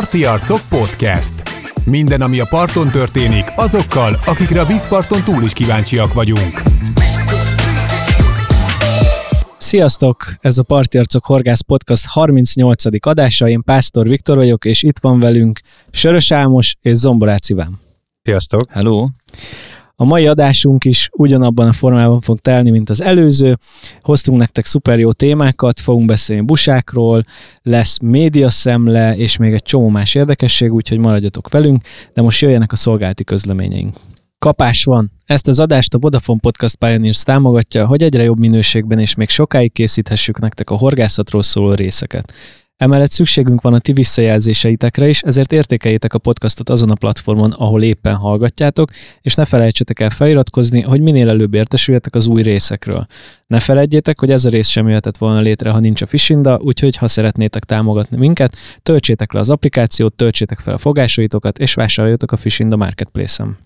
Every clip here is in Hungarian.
Parti Arcok Podcast. Minden, ami a parton történik, azokkal, akikre a vízparton túl is kíváncsiak vagyunk. Sziasztok! Ez a Parti Arcok Horgász Podcast 38. adása. Én Pásztor Viktor vagyok, és itt van velünk Sörös Ámos és Zomborácz Iván. Sziasztok! Hello! A mai adásunk is ugyanabban a formában fog telni, mint az előző. Hoztunk nektek szuper jó témákat, fogunk beszélni busákról, lesz médiaszemle, és még egy csomó más érdekesség, úgyhogy maradjatok velünk, de most jöjjenek a szolgálati közleményeink. Kapás van! Ezt az adást a Vodafone Podcast Pioneers támogatja, hogy egyre jobb minőségben és még sokáig készíthessük nektek a horgászatról szóló részeket. Emellett szükségünk van a ti visszajelzéseitekre is, ezért értékeljétek a podcastot azon a platformon, ahol éppen hallgatjátok, és ne felejtsetek el feliratkozni, hogy minél előbb értesüljetek az új részekről. Ne felejtjétek, hogy ez a rész sem jöhetett volna létre, ha nincs a Fishinda, úgyhogy ha szeretnétek támogatni minket, töltsétek le az applikációt, töltsétek fel a fogásaitokat, és vásároljatok a Fishinda Marketplace-en.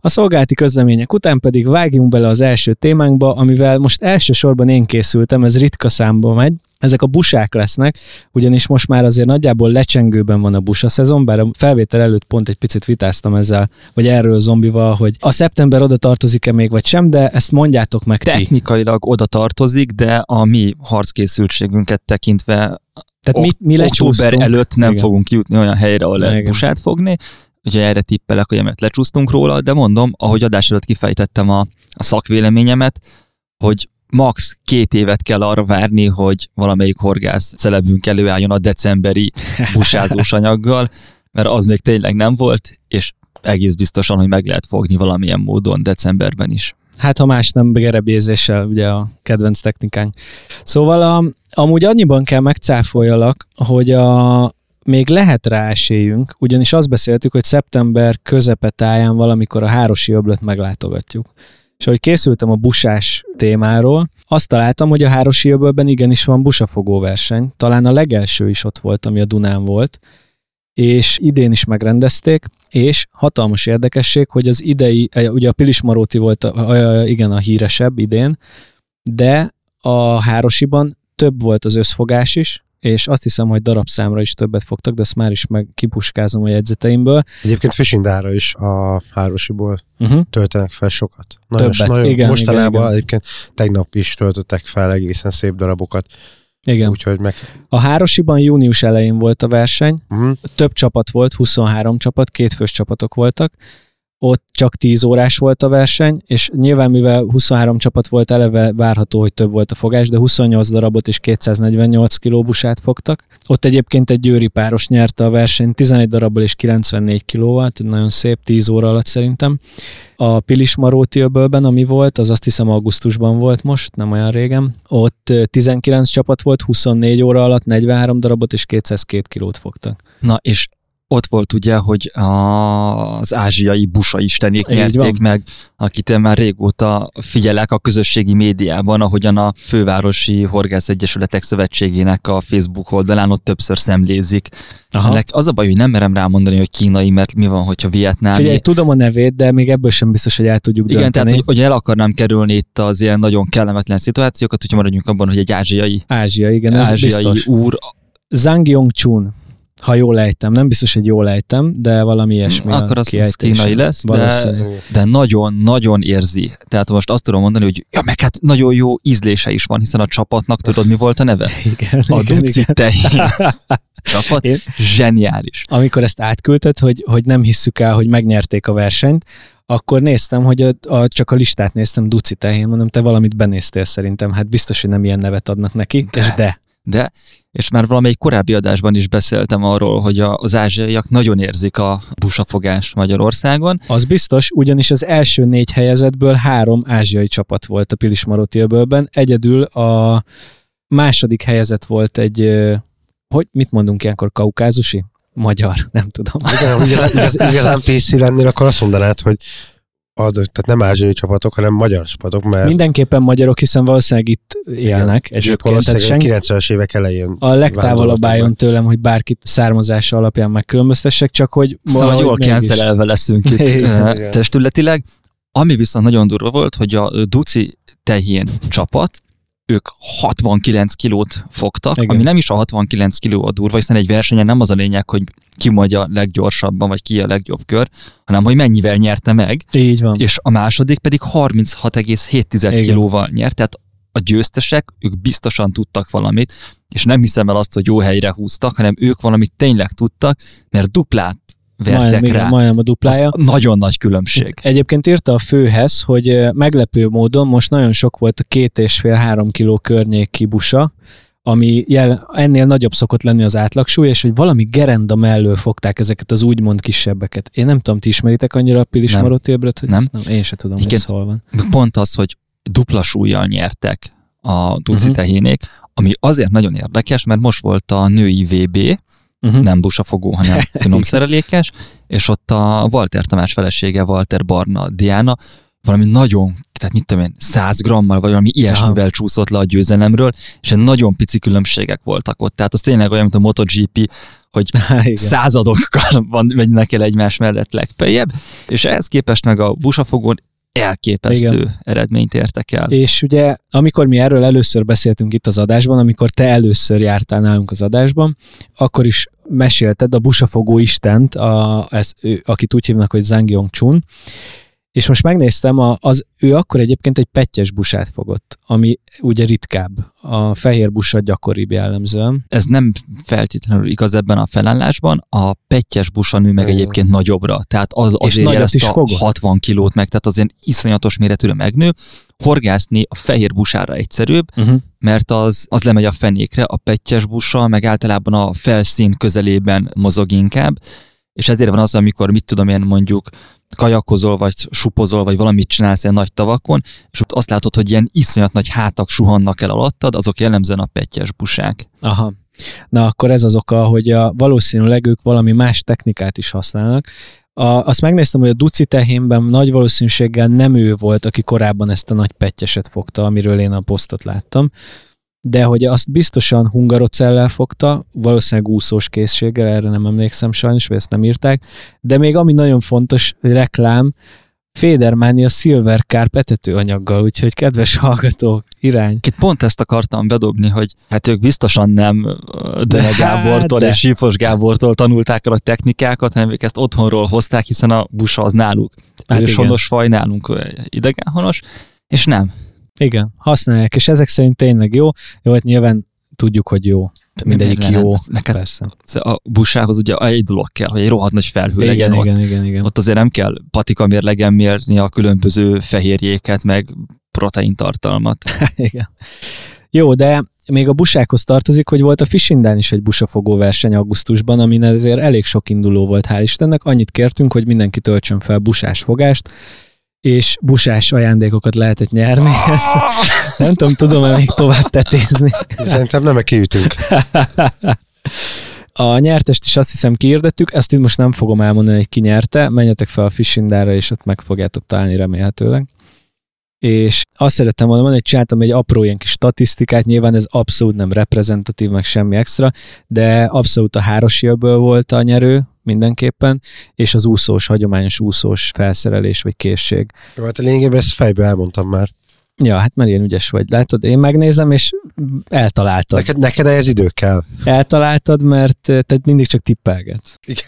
A szolgálati közlemények után pedig vágjunk bele az első témánkba, amivel most elsősorban én készültem, ez ritka számba megy, ezek a busák lesznek, ugyanis most már azért nagyjából lecsengőben van a busa szezon, bár a felvétel előtt pont egy picit vitáztam ezzel, vagy erről zombival, hogy a szeptember oda tartozik-e még, vagy sem, de ezt mondjátok meg ti. Technikailag oda tartozik, de a mi harckészültségünket tekintve Tehát mi, mi október előtt nem Igen. fogunk jutni olyan helyre, ahol lehet busát fogni, úgyhogy erre tippelek, hogy emiatt lecsúsztunk róla, de mondom, ahogy adás előtt kifejtettem a, a szakvéleményemet, hogy max. két évet kell arra várni, hogy valamelyik horgász celebünk előálljon a decemberi busázós anyaggal, mert az még tényleg nem volt, és egész biztosan, hogy meg lehet fogni valamilyen módon decemberben is. Hát ha más nem gerebézéssel, ugye a kedvenc technikánk. Szóval a, amúgy annyiban kell megcáfoljalak, hogy a, még lehet rá esélyünk, ugyanis azt beszéltük, hogy szeptember közepe táján valamikor a Hárosi öblöt meglátogatjuk. És ahogy készültem a busás témáról, azt találtam, hogy a Hárosi öbölben igenis van busafogó verseny. Talán a legelső is ott volt, ami a Dunán volt, és idén is megrendezték, és hatalmas érdekesség, hogy az idei, eh, ugye a Pilis Maróti volt, a, igen, a híresebb idén, de a Hárosiban több volt az összfogás is, és azt hiszem, hogy darabszámra is többet fogtak, de ezt már is meg kipuskázom a jegyzeteimből. Egyébként Fishindára is a Hárosiból Uh-huh. töltenek fel sokat. Nagyon, Többet, nagyon igen, mostanában igen, igen. egyébként tegnap is töltöttek fel egészen szép darabokat. Igen. Úgyhogy meg... A Hárosiban június elején volt a verseny, Uh-huh. több csapat volt, 23 csapat, kétfős csapatok voltak, ott csak 10 órás volt a verseny, és nyilván mivel 23 csapat volt eleve, várható, hogy több volt a fogás, de 28 darabot és 248 kiló busát fogtak. Ott egyébként egy győri páros nyerte a versenyt 11 darabból és 94 kilóval, nagyon szép, 10 óra alatt szerintem. A Pilis Maróti öbölben, ami volt, az azt hiszem augusztusban volt most, nem olyan régen. Ott ö, 19 csapat volt, 24 óra alatt 43 darabot és 202 kilót fogtak. Na, és ott volt ugye, hogy az ázsiai busa istenék Így nyerték van. meg, akit én már régóta figyelek a közösségi médiában, ahogyan a Fővárosi Horgász Egyesületek Szövetségének a Facebook oldalán ott többször szemlézik. Aha. Ennek az a baj, hogy nem merem rámondani, hogy kínai, mert mi van, hogyha vietnámi. Figyelj, tudom a nevét, de még ebből sem biztos, hogy el tudjuk Igen, dönteni. tehát hogy, hogy el akarnám kerülni itt az ilyen nagyon kellemetlen szituációkat, hogyha maradjunk abban, hogy egy ázsiai, Ázsia, igen, ez ázsiai biztos. úr Zhang Yongchun, ha jól ejtem, nem biztos, hogy jól ejtem, de valami ilyesmi a akkor az, kínai lesz, de, de nagyon-nagyon érzi. Tehát most azt tudom mondani, hogy ja, meg hát nagyon jó ízlése is van, hiszen a csapatnak tudod, mi volt a neve? Igen, A igen, igen. csapat. Én- Zseniális. Amikor ezt átküldted, hogy, hogy nem hisszük el, hogy megnyerték a versenyt, akkor néztem, hogy a, a, csak a listát néztem, Duci tehén, mondom, te valamit benéztél szerintem, hát biztos, hogy nem ilyen nevet adnak neki, de. és de. De, és már valamelyik korábbi adásban is beszéltem arról, hogy a, az ázsiaiak nagyon érzik a busafogást Magyarországon. Az biztos, ugyanis az első négy helyezetből három ázsiai csapat volt a Pilis Maróti öbölben, egyedül a második helyezett volt egy, hogy mit mondunk ilyenkor, kaukázusi? Magyar, nem tudom. Igen, igazán, igaz, igazán PC lennél, akkor azt mondanád, hogy ad, tehát nem ázsiai csapatok, hanem magyar csapatok, mert Mindenképpen magyarok, hiszen valószínűleg itt élnek és ők valószínűleg senki, 90-es évek elején a legtávolabb álljon tőlem, hogy bárkit származása alapján megkülönböztessek, csak hogy Aztán hogy jól cancelelve leszünk itt Igen, eh, igen. testületileg. Ami viszont nagyon durva volt, hogy a Duci tehén csapat ők 69 kilót fogtak, Igen. Ami nem is a 69 kiló a durva, hiszen egy versenyen nem az a lényeg, hogy ki megy a leggyorsabban, vagy ki a legjobb kör, hanem hogy mennyivel nyerte meg, Így van. és a második pedig 36,7 Igen. kilóval nyert, tehát a győztesek, ők biztosan tudtak valamit, és nem hiszem el azt, hogy jó helyre húztak, hanem ők valamit tényleg tudtak, mert duplát vertek Majdnem, rá. igen, majdnem a duplája. Az nagyon nagy különbség. Egyébként írta a főhez, hogy meglepő módon most nagyon sok volt a két és fél három kiló környéki busa, ami jel, ennél nagyobb szokott lenni az átlagsúly, és hogy valami gerenda mellől fogták ezeket az úgymond kisebbeket. Én nem tudom, ti ismeritek annyira a Pilis Nem. Marotébröt, hogy Nem. nem. én se tudom, hogy hol van. Pont az, hogy dupla súlyjal nyertek a duci Mhm. uh-huh. tehénék, ami azért nagyon érdekes, mert most volt a női VB, Uh-huh. nem busafogó, hanem finom szerelékes, és ott a Walter Tamás felesége, Walter Barna Diana, valami nagyon, tehát mit tudom én, 100 grammal, vagy valami ilyesmivel csúszott le a győzelemről, és egy nagyon pici különbségek voltak ott. Tehát az tényleg olyan, mint a MotoGP, hogy Igen. századokkal van, mennek el egymás mellett legfeljebb, és ehhez képest meg a busafogón elképesztő. Igen. eredményt értek el. És ugye, amikor mi erről először beszéltünk itt az adásban, amikor te először jártál nálunk az adásban, akkor is mesélted a busafogó istent, a, ez, ő, akit úgy hívnak, hogy Zhang Yongchun, és most megnéztem, a, az, ő akkor egyébként egy pettyes busát fogott, ami ugye ritkább. A fehér busa gyakoribb jellemzően. Ez nem feltétlenül igaz ebben a felállásban, a pettyes busanő meg Ó. egyébként nagyobbra, tehát az És azért nagyot jelezte is a fogott? 60 kilót meg, tehát azért iszonyatos méretűre megnő. Horgászni a fehér busára egyszerűbb, Uh-huh. mert az, az lemegy a fenékre, a pettyes busa meg általában a felszín közelében mozog inkább, és ezért van az, amikor mit tudom én mondjuk kajakozol, vagy supozol, vagy valamit csinálsz ilyen nagy tavakon, és ott azt látod, hogy ilyen iszonyat nagy hátak suhannak el alattad, azok jellemzően a pettyes busák. Aha. Na akkor ez az oka, hogy a, valószínűleg ők valami más technikát is használnak. A, azt megnéztem, hogy a Duci tehénben nagy valószínűséggel nem ő volt, aki korábban ezt a nagy pettyeset fogta, amiről én a posztot láttam, de hogy azt biztosan hungarocellel fogta, valószínűleg úszós készséggel, erre nem emlékszem sajnos, vagy ezt nem írták, de még ami nagyon fontos reklám, Federmania Silver Carp etetőanyaggal, úgyhogy kedves hallgatók, irány. Itt pont ezt akartam bedobni, hogy hát ők biztosan nem Dene Hát, Gábortól de. és Sípos Gábortól tanulták el a technikákat, hanem ők ezt otthonról hozták, hiszen a busa az náluk. Hát Hát igen. őshonos faj nálunk idegenhonos, és nem. Igen, használják, és ezek szerint tényleg jó. Jó, hát nyilván tudjuk, hogy jó. Mindegyik jó, lenne? Neked persze. a busához ugye egy dolog kell, hogy egy rohadt nagy felhő Igen, legyen ott. igen, igen, igen. Ott azért nem kell patika mérlegen mérni a különböző fehérjéket, meg proteintartalmat. igen. Jó, de még a busákhoz tartozik, hogy volt a Fisindán is egy busafogó verseny augusztusban, amin ezért elég sok induló volt, hál' Istennek. Annyit kértünk, hogy mindenki töltsön fel busás fogást, és busás ajándékokat lehetett nyerni. Ezt nem tudom, tudom-e még tovább tetézni. Szerintem nem, mert kiütünk. A nyertest is azt hiszem kiirdettük, ezt itt most nem fogom elmondani, hogy ki nyerte, menjetek fel a Fishindára, és ott meg fogjátok találni remélhetőleg. És azt szerettem volna mondani, hogy csináltam egy apró ilyen kis statisztikát, nyilván ez abszolút nem reprezentatív, meg semmi extra, de abszolút a hárosjölből volt a nyerő mindenképpen, és az úszós, hagyományos úszós felszerelés vagy készség. Jó, hát lényegében ezt fejbe elmondtam már. Ja, hát mert ilyen ügyes vagy. Látod, én megnézem, és eltaláltad. Neked, neked ehhez idő kell. Eltaláltad, mert eh, te mindig csak tippelgetsz. Igen.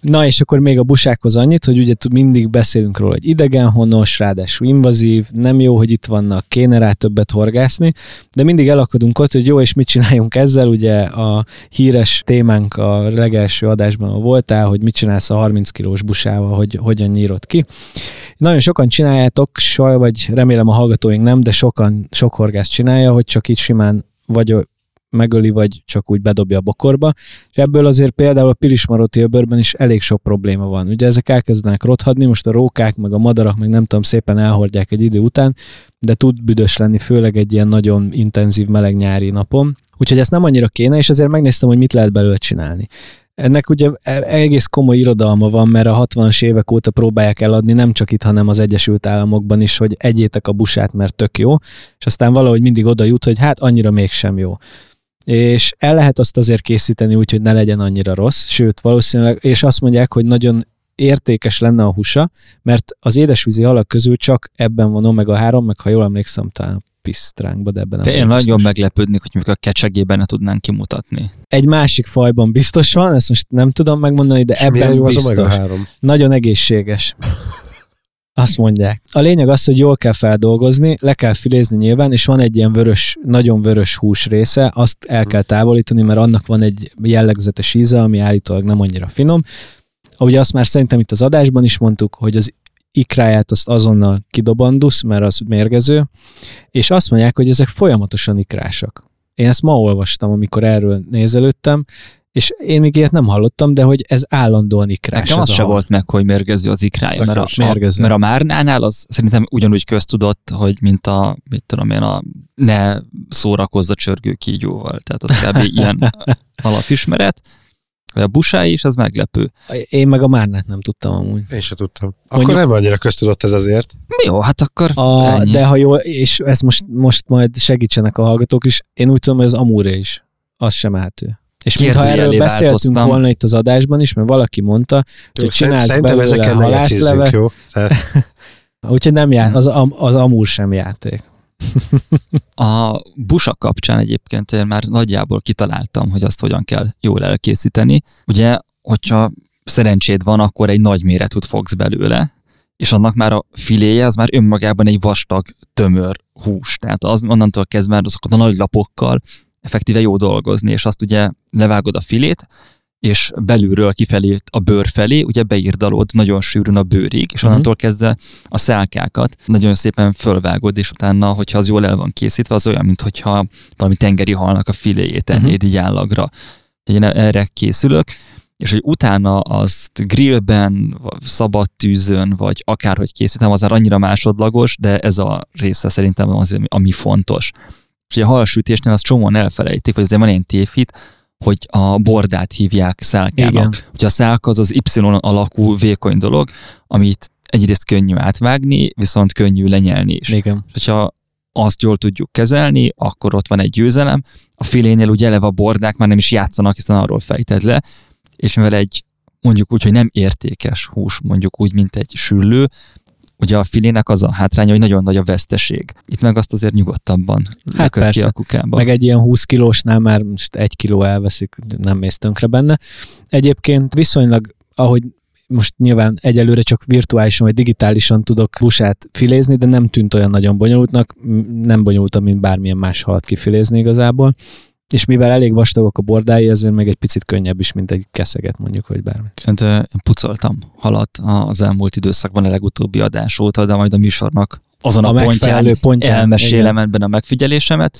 Na és akkor még a busákhoz annyit, hogy ugye mindig beszélünk róla, hogy idegenhonos, ráadásul invazív, nem jó, hogy itt vannak, kéne rá többet horgászni, de mindig elakadunk ott, hogy jó, és mit csináljunk ezzel, ugye a híres témánk a legelső adásban voltál, hogy mit csinálsz a 30 kilós busával, hogy hogyan nyírod ki. Nagyon sokan csináljátok, saj, vagy remélem a hallgatóink nem, de sokan, sok horgász csinálja, hogy csak így simán vagy megöli, vagy csak úgy bedobja a bokorba. És ebből azért például a Pilismaróti öbörben is elég sok probléma van. Ugye ezek elkezdenek rothadni, most a rókák, meg a madarak, meg nem tudom, szépen elhordják egy idő után, de tud büdös lenni, főleg egy ilyen nagyon intenzív meleg nyári napon. Úgyhogy ezt nem annyira kéne, és ezért megnéztem, hogy mit lehet belőle csinálni. Ennek ugye e- egész komoly irodalma van, mert a 60-as évek óta próbálják eladni, nem csak itt, hanem az Egyesült Államokban is, hogy egyétek a busát, mert tök jó, és aztán valahogy mindig oda jut, hogy hát annyira mégsem jó. És el lehet azt azért készíteni úgy, hogy ne legyen annyira rossz, sőt valószínűleg, és azt mondják, hogy nagyon értékes lenne a húsa, mert az édesvízi halak közül csak ebben van omega-3, meg ha jól emlékszem, talán pisztránkba, de ebben nem én nagyon biztos. meglepődnék, hogy mikor a kecsegében ne tudnánk kimutatni. Egy másik fajban biztos van, ezt most nem tudom megmondani, de És ebben jó az biztos. Omega 3? Nagyon egészséges. Azt mondják. A lényeg az, hogy jól kell feldolgozni, le kell filézni nyilván, és van egy ilyen vörös, nagyon vörös hús része, azt el kell távolítani, mert annak van egy jellegzetes íze, ami állítólag nem annyira finom. Ahogy azt már szerintem itt az adásban is mondtuk, hogy az ikráját azt azonnal kidobandusz, mert az mérgező, és azt mondják, hogy ezek folyamatosan ikrásak. Én ezt ma olvastam, amikor erről nézelődtem, és én még ilyet nem hallottam, de hogy ez állandóan ikrás. Nekem az a se hal. volt meg, hogy mérgező az ikrája, mert a, sem. a, Mérgező. mert a márnánál az szerintem ugyanúgy köztudott, hogy mint a, mit tudom én, a ne szórakozz a csörgő kígyóval. Tehát az kb. ilyen alapismeret. De a busái is, az meglepő. Én meg a Márnát nem tudtam amúgy. Én se tudtam. Akkor Mondjuk- nem annyira köztudott ez azért. Jó, hát akkor A, ennyi. de ha jól, és ez most, most majd segítsenek a hallgatók is, én úgy tudom, hogy az Amúré is, az sem ehető. És mintha erről beszéltünk változtam. volna itt az adásban is, mert valaki mondta, Jó, hogy csinálsz belőle halászlevet, jó? Tehát úgyhogy nem já, az, az Amúr sem játék. A busa kapcsán egyébként én már nagyjából kitaláltam, hogy azt hogyan kell jól elkészíteni. Ugye, hogyha szerencséd van, akkor egy nagy méretűt fogsz belőle, és annak már a filéje az már önmagában egy vastag, tömör hús. Tehát az onnantól kezdve már azokat a nagy lapokkal effektíve jó dolgozni, és azt ugye levágod a filét, és belülről kifelé a bőr felé, ugye beírdalod nagyon sűrűn a bőrig, és Mhm. onnantól kezdve a szálkákat nagyon szépen fölvágod, és utána, hogyha az jól el van készítve, az olyan, mintha valami tengeri halnak a filéjét ennéd így állagra. Én erre készülök, és hogy utána azt grillben, szabad tűzön, vagy akárhogy készítem, az már annyira másodlagos, de ez a része szerintem az, ami fontos. És ugye a halsütésnél azt csomóan elfelejtik, vagy azért van én tévhit, hogy a bordát hívják szálkának. Igen. Ugye a szálka az az Y alakú vékony dolog, amit egyrészt könnyű átvágni, viszont könnyű lenyelni is. Igen. És hogyha azt jól tudjuk kezelni, akkor ott van egy győzelem. A filénél ugye eleve a bordák már nem is játszanak, hiszen arról fejted le, és mivel egy mondjuk úgy, hogy nem értékes hús, mondjuk úgy, mint egy süllő, ugye a filének az a hátránya, hogy nagyon nagy a veszteség. Itt meg azt azért nyugodtabban hát ki persze. a kukába. Meg egy ilyen 20 kilósnál már most egy kiló elveszik, nem mész tönkre benne. Egyébként viszonylag, ahogy most nyilván egyelőre csak virtuálisan vagy digitálisan tudok busát filézni, de nem tűnt olyan nagyon bonyolultnak, nem bonyolultabb, mint bármilyen más halat kifilézni igazából. És mivel elég vastagok a bordái, ezért meg egy picit könnyebb is, mint egy keszeget mondjuk, vagy bármi. Ö, Én pucoltam halat az elmúlt időszakban a legutóbbi adás óta, de majd a műsornak azon a, A pontján, pontján, elmesélem ebben a megfigyelésemet.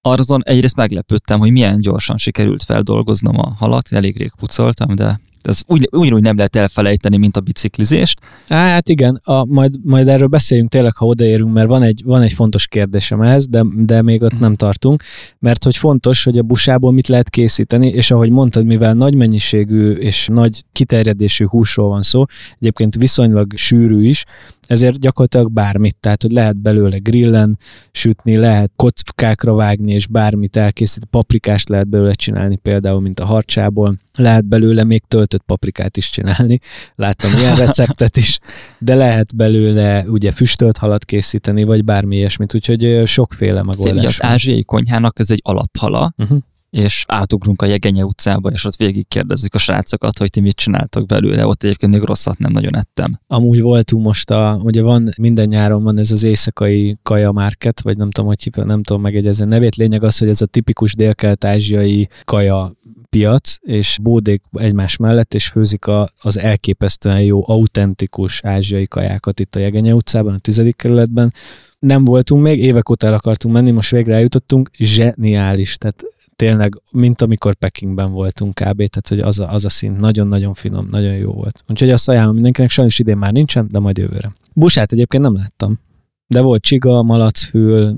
Azon egyrészt meglepődtem, hogy milyen gyorsan sikerült feldolgoznom a halat, elég rég pucoltam, de ez úgy, ugyanúgy nem lehet elfelejteni, mint a biciklizést. Hát igen, a, majd, majd erről beszéljünk tényleg, ha odaérünk, mert van egy, van egy fontos kérdésem ehhez, de, de még ott nem tartunk, mert hogy fontos, hogy a busából mit lehet készíteni, és ahogy mondtad, mivel nagy mennyiségű és nagy kiterjedésű húsról van szó, egyébként viszonylag sűrű is, ezért gyakorlatilag bármit, tehát hogy lehet belőle grillen sütni, lehet kockákra vágni, és bármit elkészíteni, paprikást lehet belőle csinálni például, mint a harcsából, lehet belőle még töltött paprikát is csinálni, láttam ilyen receptet is, de lehet belőle ugye füstölt halat készíteni, vagy bármi ilyesmit, úgyhogy sokféle megoldás az van. ázsiai konyhának ez egy alaphala, Uh-huh. És átugrunk a Jegenye utcába, és ott végig kérdezzük a srácokat, hogy ti mit csináltok belőle. Ott egyébként még rosszat nem nagyon ettem. Amúgy voltunk most a, ugye van, minden nyáron van ez az éjszakai kaja market, vagy nem tudom, hogy hívja, nem tudom megegyezni a nevét. Lényeg az, hogy ez a tipikus dél-kelet-ázsiai kaja piac, és bódék egymás mellett, és főzik a, az elképesztően jó, autentikus ázsiai kajákat itt a Jegenye utcában, a tizedik kerületben. Nem voltunk még, évek óta el akartunk menni, most végre eljutottunk, zseniális, tehát tényleg, mint amikor Pekingben voltunk kb. Tehát, hogy az a, az a szint nagyon-nagyon finom, nagyon jó volt. Úgyhogy azt ajánlom mindenkinek, sajnos idén már nincsen, de majd jövőre. Busát egyébként nem láttam. De volt csiga, malacfül,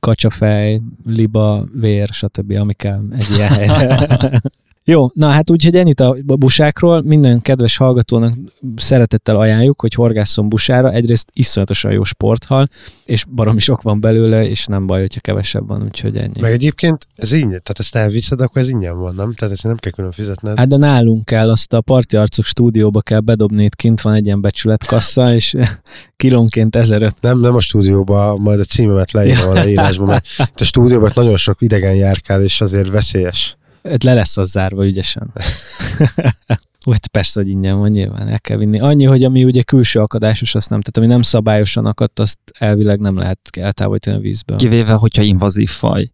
kacsafej, liba, vér, stb. ami kell egy ilyen helyre. Jó, na hát úgyhogy ennyit a busákról. Minden kedves hallgatónak szeretettel ajánljuk, hogy horgásszon busára. Egyrészt iszonyatosan jó sporthal, és baromi sok van belőle, és nem baj, hogyha kevesebb van, úgyhogy ennyi. Meg egyébként ez ingyen, tehát ezt elviszed, akkor ez ingyen van, nem? Tehát ezt nem kell külön fizetned. Hát de nálunk kell, azt a Parti Arcok stúdióba kell bedobni, itt kint van egy ilyen becsületkassa, és kilónként 1005. Nem, nem a stúdióba, majd a címemet leírom a leírásba, mert a stúdióban nagyon sok idegen járkál, és azért veszélyes. Le lesz az zárva ügyesen. Hát persze, hogy ingyen van, nyilván el kell vinni. Annyi, hogy ami ugye külső akadásos, azt nem, tehát ami nem szabályosan akadt, azt elvileg nem lehet eltávolítani a vízből. Kivéve, hogyha invazív faj.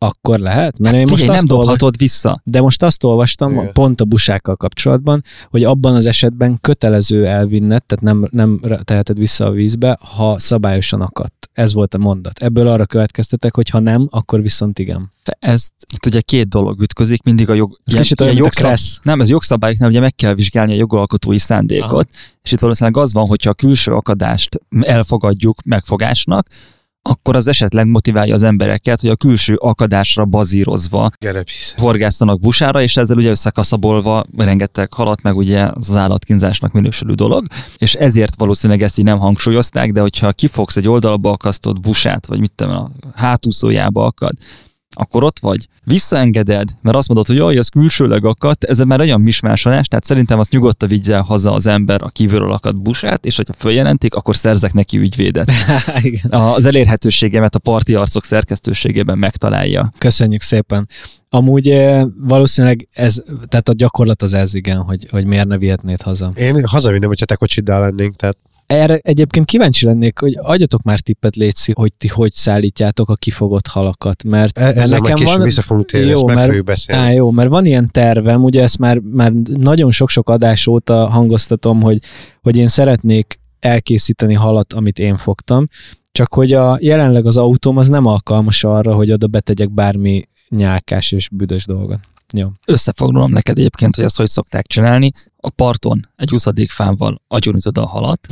Akkor lehet? Mert Hát én most figyelj, nem azt olva- dobhatod vissza. De most azt olvastam, Igen. pont a busákkal kapcsolatban, hogy abban az esetben kötelező elvinned, tehát nem, nem teheted vissza a vízbe, ha szabályosan akadt. Ez volt a mondat. Ebből arra következtetek, hogy ha nem, akkor viszont igen. De ez itt ugye két dolog ütközik, mindig a jog... Ez kicsit olyan, a jogszab- kressz. Nem, ez jogszabályoknál ugye meg kell vizsgálni a jogalkotói szándékot, Aha. és itt valószínűleg az van, hogyha a külső akadást elfogadjuk megfogásnak, akkor az esetleg motiválja az embereket, hogy a külső akadásra bazírozva Gerepisz. horgásztanak busára, és ezzel ugye összekaszabolva rengeteg halat, meg ugye az állatkínzásnak minősülő dolog, és ezért valószínűleg ezt így nem hangsúlyozták, de hogyha kifogsz egy oldalba akasztott busát, vagy mit tudom, a hátúszójába akad, akkor ott vagy, visszaengeded, mert azt mondod, hogy jaj, az külsőleg akadt, ez már olyan mismásolás, tehát szerintem azt nyugodtan vigye haza az ember a kívülről akadt busát, és hogyha följelentik, akkor szerzek neki ügyvédet. igen. Az elérhetőségemet a parti arcok szerkesztőségében megtalálja. Köszönjük szépen. Amúgy valószínűleg ez, tehát a gyakorlat az ez igen, hogy, hogy miért ne vihetnéd haza. Én hazavinném, hogyha te kocsiddal lennénk, tehát Erre egyébként kíváncsi lennék, hogy adjatok már tippet, Léci, hogy ti hogy szállítjátok a kifogott halakat, mert, e- ezzel majd később vissza fogunk térni, ezt meg beszélni. á, jó, mert van ilyen tervem, ugye ezt már, már nagyon sok-sok adás óta hangoztatom, hogy, hogy én szeretnék elkészíteni halat, amit én fogtam, csak hogy a, jelenleg az autóm az nem alkalmas arra, hogy oda betegyek bármi nyálkás és büdös dolgot. Jó. Összefoglalom neked egyébként, hogy ezt hogy szokták csinálni. A parton egy úszadékfával agyonütöd a halat,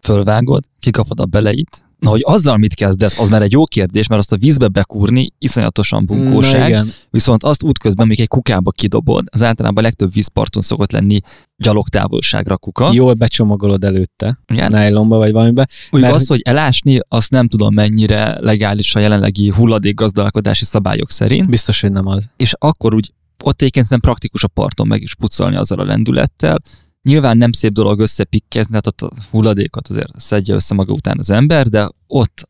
fölvágod, kikapod a beleit, Na, hogy azzal mit kezdesz, az már egy jó kérdés, mert azt a vízbe bekúrni iszonyatosan bunkóság, viszont azt útközben még egy kukába kidobod, az általában a legtöbb vízparton szokott lenni gyalogtávolságra kuka. Jól becsomagolod előtte, Igen. nájlomba vagy valamibe. Úgy Mert az, hogy elásni, azt nem tudom mennyire legális a jelenlegi hulladékgazdálkodási szabályok szerint, Biztos, hogy nem az. és akkor úgy ott egyébként nem praktikus a parton meg is pucolni azzal a lendülettel. Nyilván nem szép dolog összepikkezni, hát ott a hulladékot azért szedje össze maga után az ember, de ott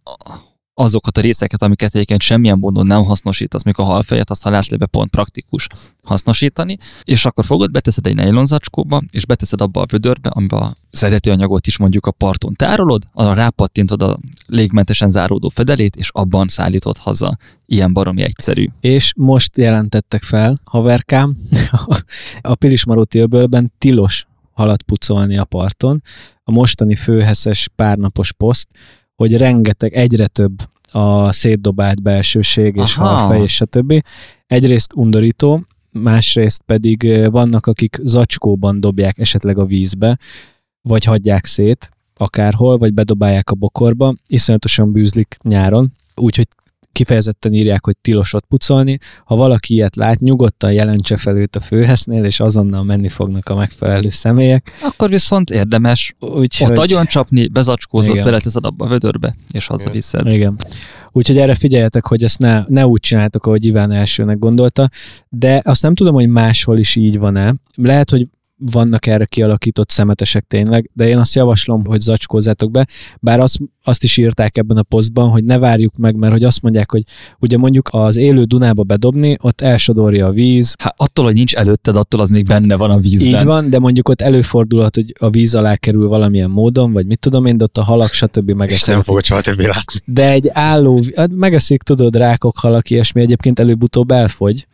azokat a részeket, amiket egyébként semmilyen módon nem hasznosítasz, még a halfejet, azt halászlébe pont praktikus hasznosítani, és akkor fogod, beteszed egy nejlonzacskóba, és beteszed abba a vödörbe, amiben az eredeti anyagot is mondjuk a parton tárolod, arra rápattintod a légmentesen záródó fedelét, és abban szállítod haza. Ilyen baromi egyszerű. És most jelentettek fel, haverkám, a Pilismaróti öbölben tilos halat pucolni a parton. A mostani főheszes párnapos poszt, hogy rengeteg, egyre több a szétdobált belsőség és Aha. halfej és stb. Egyrészt undorító, másrészt pedig vannak, akik zacskóban dobják esetleg a vízbe, vagy hagyják szét akárhol, vagy bedobálják a bokorba, iszonyatosan bűzlik nyáron, úgyhogy kifejezetten írják, hogy tilos ott pucolni. Ha valaki ilyet lát, nyugodtan jelentse fel őt a főhesznél, és azonnal menni fognak a megfelelő személyek. Akkor viszont érdemes Úgyhogy, ott agyon csapni, bezacskózott, Igen. beleteszed abba a vödörbe, és hazaviszed. Igen. Úgyhogy erre figyeljetek, hogy ezt ne, ne úgy csináljátok, ahogy Iván elsőnek gondolta, de azt nem tudom, hogy máshol is így van-e. Lehet, hogy vannak erre kialakított szemetesek tényleg, de én azt javaslom, hogy zacskózzátok be, bár azt, azt is írták ebben a posztban, hogy ne várjuk meg, mert hogy azt mondják, hogy ugye mondjuk az élő Dunába bedobni, ott elsodorja a víz, Hát attól, hogy nincs előtted, attól az még benne van a vízben. így van, de mondjuk ott előfordulhat, hogy a víz alá kerül valamilyen módon, vagy mit tudom én, de ott a halak, stb. És megeszik. nem fogod soha többé látni. De egy álló, hát megeszik, tudod, rákok, halak, ilyesmi egyébként előbb-utóbb elfogy,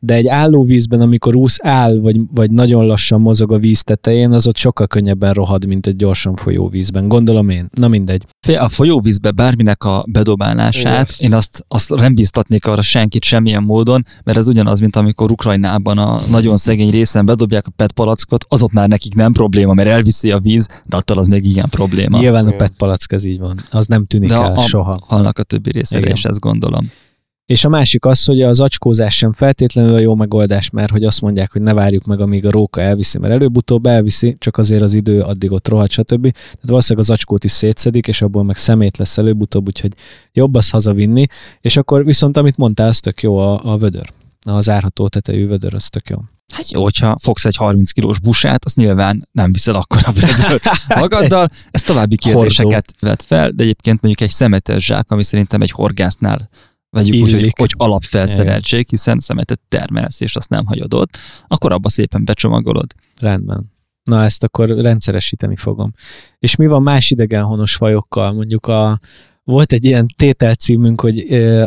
de egy állóvízben, amikor úsz áll, vagy, vagy nagyon lassan mozog a víz tetején, az ott sokkal könnyebben rohad, mint egy gyorsan folyó vízben. Gondolom én. Na mindegy. A folyóvízbe bárminek a bedobálását, Yes. én azt, azt nem biztatnék arra senkit semmilyen módon, mert ez ugyanaz, mint amikor Ukrajnában a nagyon szegény részen bedobják a PET palackot, az ott már nekik nem probléma, mert elviszi a víz, de attól az még igen probléma. Nyilván a Igen. PET palack ez így van. Az nem tűnik de el a, soha. halnak a többi részére Igen. is ezt gondolom. És a másik az, hogy az acskózás sem feltétlenül a jó megoldás, mert hogy azt mondják, hogy ne várjuk meg, amíg a róka elviszi, mert előbb-utóbb elviszi, csak azért az idő addig ott rohadt, stb. Tehát valószínűleg az acskót is szétszedik, és abból meg szemét lesz előbb-utóbb, úgyhogy jobb az hazavinni. És akkor viszont, amit mondtál, az tök jó a, a vödör. Az árható tetejű vödör, az tök jó. Hát jó, hogyha fogsz egy 30 kilós busát, azt nyilván nem viszel akkor a magaddal. Ez további kérdéseket vet fel, de egyébként mondjuk egy szemetes zsák, ami szerintem egy horgásznál vegyük úgy, hogy, hogy alapfelszereltség, hiszen szemetet termelsz, és azt nem hagyod ott, akkor abba szépen becsomagolod. Rendben. Na, ezt akkor rendszeresíteni fogom. És mi van más idegenhonos fajokkal? Mondjuk a, volt egy ilyen tételcímünk, hogy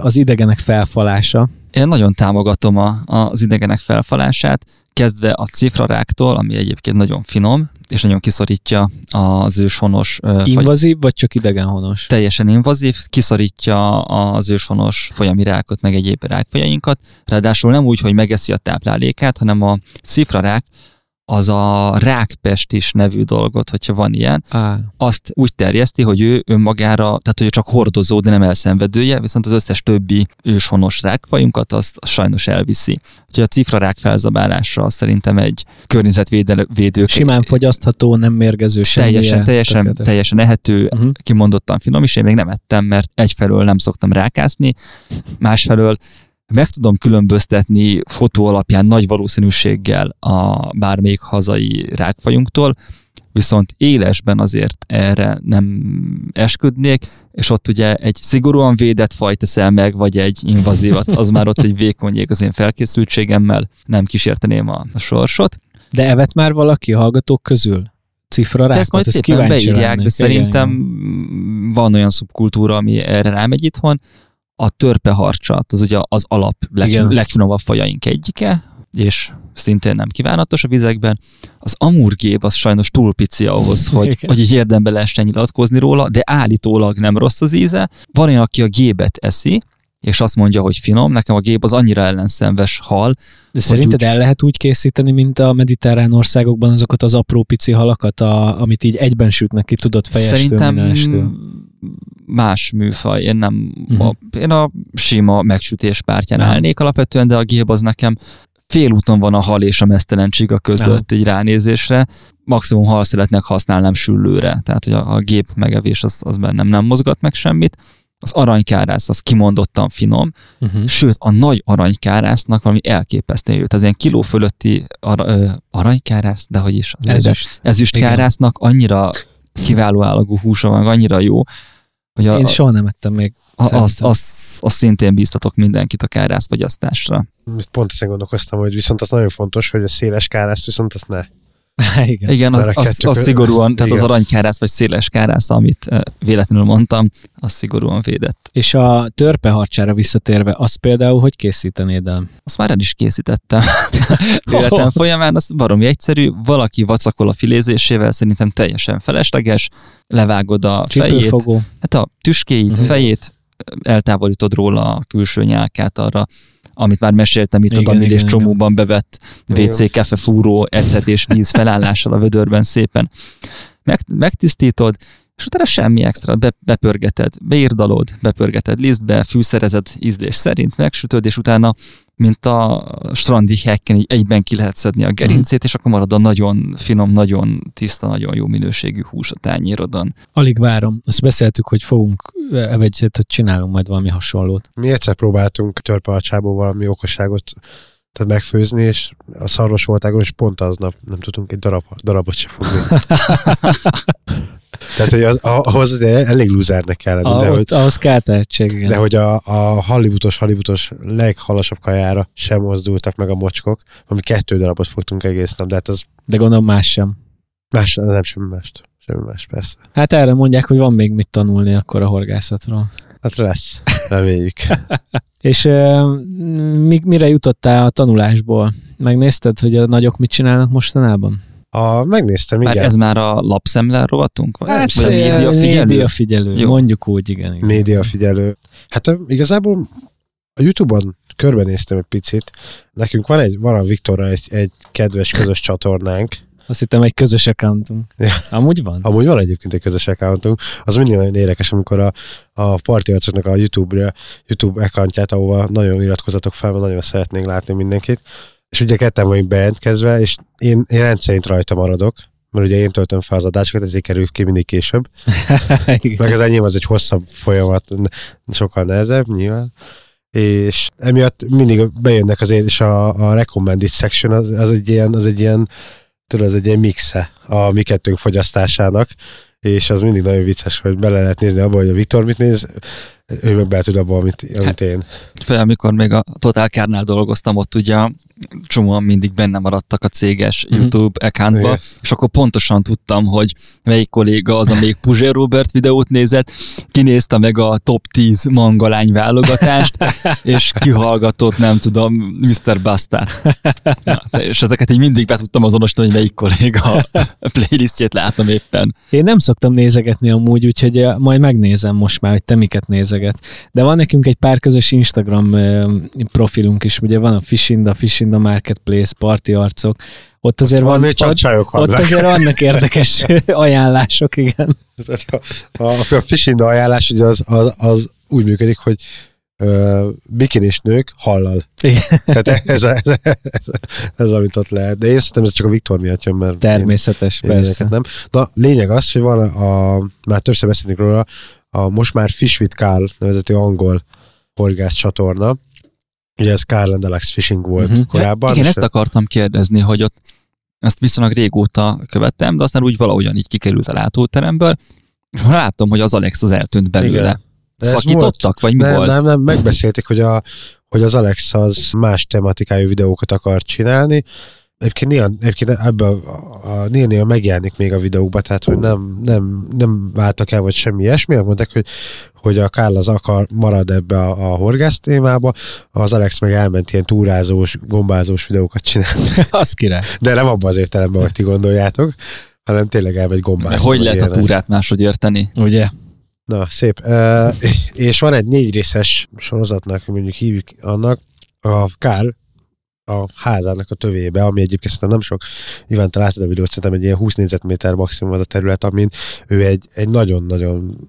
az idegenek felfalása. Én nagyon támogatom a, az idegenek felfalását, kezdve a cifraráktól, ami egyébként nagyon finom, és nagyon kiszorítja az őshonos ö, fagy- Invazív, vagy csak idegenhonos? teljesen invazív, kiszorítja az őshonos folyami rákot, meg egyéb rákfajainkat, ráadásul nem úgy, hogy megeszi a táplálékát, hanem a cifrarák az a rákpestis nevű dolgot, hogyha van ilyen, Á, azt úgy terjeszti, hogy ő önmagára, tehát hogy csak hordozó, de nem elszenvedője, viszont az összes többi őshonos rákfajunkat azt, azt sajnos elviszi. Úgyhogy a cifrarák felzabálása szerintem egy környezetvédő simán fogyasztható, nem mérgező semmilyen. teljesen, teljesen, Tökéletes. teljesen ehető, Uh-huh. kimondottan finom, és én még nem ettem, mert egyfelől nem szoktam rákászni, másfelől meg tudom különböztetni fotó alapján nagy valószínűséggel a bármelyik hazai rákfajunktól, viszont élesben azért erre nem esküdnék, és ott ugye egy szigorúan védett faj teszel meg, vagy egy invazívat, az már ott egy vékony jég az én felkészültségemmel, nem kísérteném a, a sorsot. De evet már valaki a hallgatók közül? Cifra rá? ezt majd szépen beírják, de szerintem van olyan szubkultúra, ami erre rámegy itthon. A törpeharcsat, az ugye az alap leg, Igen. legfinomabb fajaink egyike, és szintén nem kívánatos a vizekben. Az amurgéb az sajnos túl pici ahhoz, hogy, Igen. hogy így érdembe lehessen nyilatkozni róla, de állítólag nem rossz az íze. Van olyan, aki a gébet eszi, és azt mondja, hogy finom, nekem a gép az annyira ellenszenves hal, De szerinted úgy- el lehet úgy készíteni, mint a mediterrán országokban azokat az apró pici halakat, a, amit így egyben sütnek ki, tudod, fejestől, Szerintem minestől? más műfaj. Én nem, Mhm. a, én a sima megsütés pártján Aha. állnék alapvetően, de a gép az nekem félúton van a hal és a mesztelen csiga között egy ránézésre. Maximum halszeletnek használnám süllőre, tehát hogy a, a gép megevés az, az bennem nem mozgat meg semmit. Az aranykárász az kimondottan finom, Uh-huh. sőt a nagy aranykárásznak valami elképesztően jó. Tehát az ilyen kiló fölötti ar, ö, aranykárász, de hogy is az Ezüst. ezüstkárásznak annyira kiváló állagú húsa van, annyira jó, hogy a, Én soha nem ettem még. azt, szerintem. azt, azt szintén bíztatok mindenkit a kárászfogyasztásra. Pont ezen gondolkoztam, hogy viszont az nagyon fontos, hogy a széles kárászt viszont azt ne. Igen. Igen, az, az, az szigorúan, tehát az Igen. aranykárász vagy széles kárász, amit véletlenül mondtam, az szigorúan védett. És a törpeharcsára visszatérve, azt például hogy készítenéd el? Azt már el is készítettem. Életem folyamán, az baromi egyszerű, valaki vacakol a filézésével, szerintem teljesen felesleges, levágod a fejét, Csípőfogó. hát a tüskéit, Mhm. fejét, eltávolítod róla a külső nyálkát arra, amit már meséltem itt Igen, a Danil és csomóban bevett. WC, kafe, fúró, ecet és víz felállással a vödörben szépen. Meg, megtisztítod, és utána semmi extra, be, bepörgeted, beírdalod, bepörgeted lisztbe, fűszerezed ízlés szerint, megsütöd, és utána, mint a strandi hekken, így egyben ki lehet szedni a gerincét, és akkor marad a nagyon finom, nagyon tiszta, nagyon jó minőségű hús a tányérodon. Alig várom. Azt beszéltük, hogy fogunk, vagy hát, hogy csinálunk majd valami hasonlót. Mi egyszer próbáltunk törpealcsából valami okosságot tehát megfőzni, és a szarvasvoltágon is pont aznap nem tudtunk egy darab, darabot se fogni. Tehát, hogy az, ahhoz azért elég lúzernek kell lenni, A, de, hogy, ahhoz kell tehetség, igen. de hogy a, a hollywoodos, hollywoodos leghalasabb kajára sem mozdultak meg a mocskok, ami kettő darabot fogtunk egész nap, de hát az De gondolom más sem. más, nem semmi mást. Semmi más, persze. Hát erre mondják, hogy van még mit tanulni akkor a horgászatról. Hát lesz, reméljük. És mi, mire jutottál a tanulásból? Megnézted, hogy a nagyok mit csinálnak mostanában? A, megnéztem, Már igen. ez már a lapszemle rovatunk? Vagy, Hát, vagy a média figyelő? Médiafigyelő, Jó. mondjuk úgy, igen. igen. média figyelő. Hát igazából a Youtube-on körbenéztem egy picit. Nekünk van egy, van a Viktorral egy, egy kedves közös csatornánk, Azt hittem egy közös accountunk. Ja. Amúgy van? Amúgy van egyébként egy közös accountunk. Az mindig nagyon érdekes, amikor a, a parti arcoknak a YouTube, YouTube accountját, ahova nagyon iratkozatok fel, mert nagyon szeretnénk látni mindenkit. És ugye ketten vagyunk bejelentkezve, és én, én rendszerint rajta maradok, mert ugye én töltöm fel az adásokat, ezért kerül ki mindig később. Meg az enyém az egy hosszabb folyamat, sokkal nehezebb nyilván. És emiatt mindig bejönnek azért, és a, a recommended section az, az, egy ilyen, az egy ilyen, tudod, az egy ilyen mixe a mi kettőnk fogyasztásának, és az mindig nagyon vicces, hogy bele lehet nézni abba, hogy a Viktor mit néz, ő meg bele tud abba, amit, amit én. Fel, amikor még a Total Kárnál dolgoztam, ott ugye csomóan mindig benne maradtak a céges Mhm. YouTube accountba, Igen. és akkor pontosan tudtam, hogy melyik kolléga az, amelyik Puzsér Robert videót nézett, kinézte meg a top 10 mangalány válogatást, és kihallgatott, nem tudom, Mr. Bastát. Ja, és ezeket így mindig be tudtam azonosítani, hogy melyik kolléga a playlistjét látom éppen. Én nem szoktam nézegetni amúgy, úgyhogy eh, majd megnézem most már, hogy te miket nézeget. De van nekünk egy pár közös Instagram profilunk is, ugye van a Fishinda, Fishinda Marketplace, Parti Arcok, ott azért van, Valami csak ott, ott vannak. azért vannak érdekes ajánlások, igen. A, a, a fishing ajánlás ugye az, az, az úgy működik, hogy ö, bikinis nők hallal. Igen. Tehát ez, ez, ez, a, ez, amit ott lehet. De én szerintem ez csak a Viktor miatt jön, mert Természetes, én, persze. nem. Na, lényeg az, hogy van a, a már többször beszéltünk róla, a most már Fish with Carl nevezető angol horgász csatorna. Ugye ez Carl and Alex Fishing volt Mhm. korábban. Igen, ezt akartam kérdezni, hogy ott ezt viszonylag régóta követtem, de aztán úgy valahogyan így kikerült a látóteremből, és láttam, hogy az Alex az eltűnt belőle. Igen. De Szakítottak, vagy mi nem, volt? Nem, nem, megbeszélték, hogy, a, hogy az Alex az más tematikájú videókat akar csinálni. Egyébként néha, egyébként ebbe a, a, a, néha-néha megjelenik még a videókba, tehát hogy nem, nem, nem váltak el, vagy semmi ilyesmi. Azt mondták, hogy, hogy a Kárl az akar, marad ebbe a, a horgász témába, az Alex meg elment ilyen túrázós, gombázós videókat csinálni. Az király. De nem abban az értelemben, hogy ti gondoljátok, hanem tényleg elmegy gombázni. Hogy lehet a túrát máshogy érteni? Ugye? Na, szép. Uh, és van egy négy részes sorozatnak, mondjuk hívjuk annak, a Kár a házának a tövébe, ami egyébként szerintem nem sok, Iván, te látod a videót, szerintem egy ilyen 20 négyzetméter maximum az a terület, amin ő egy, egy nagyon-nagyon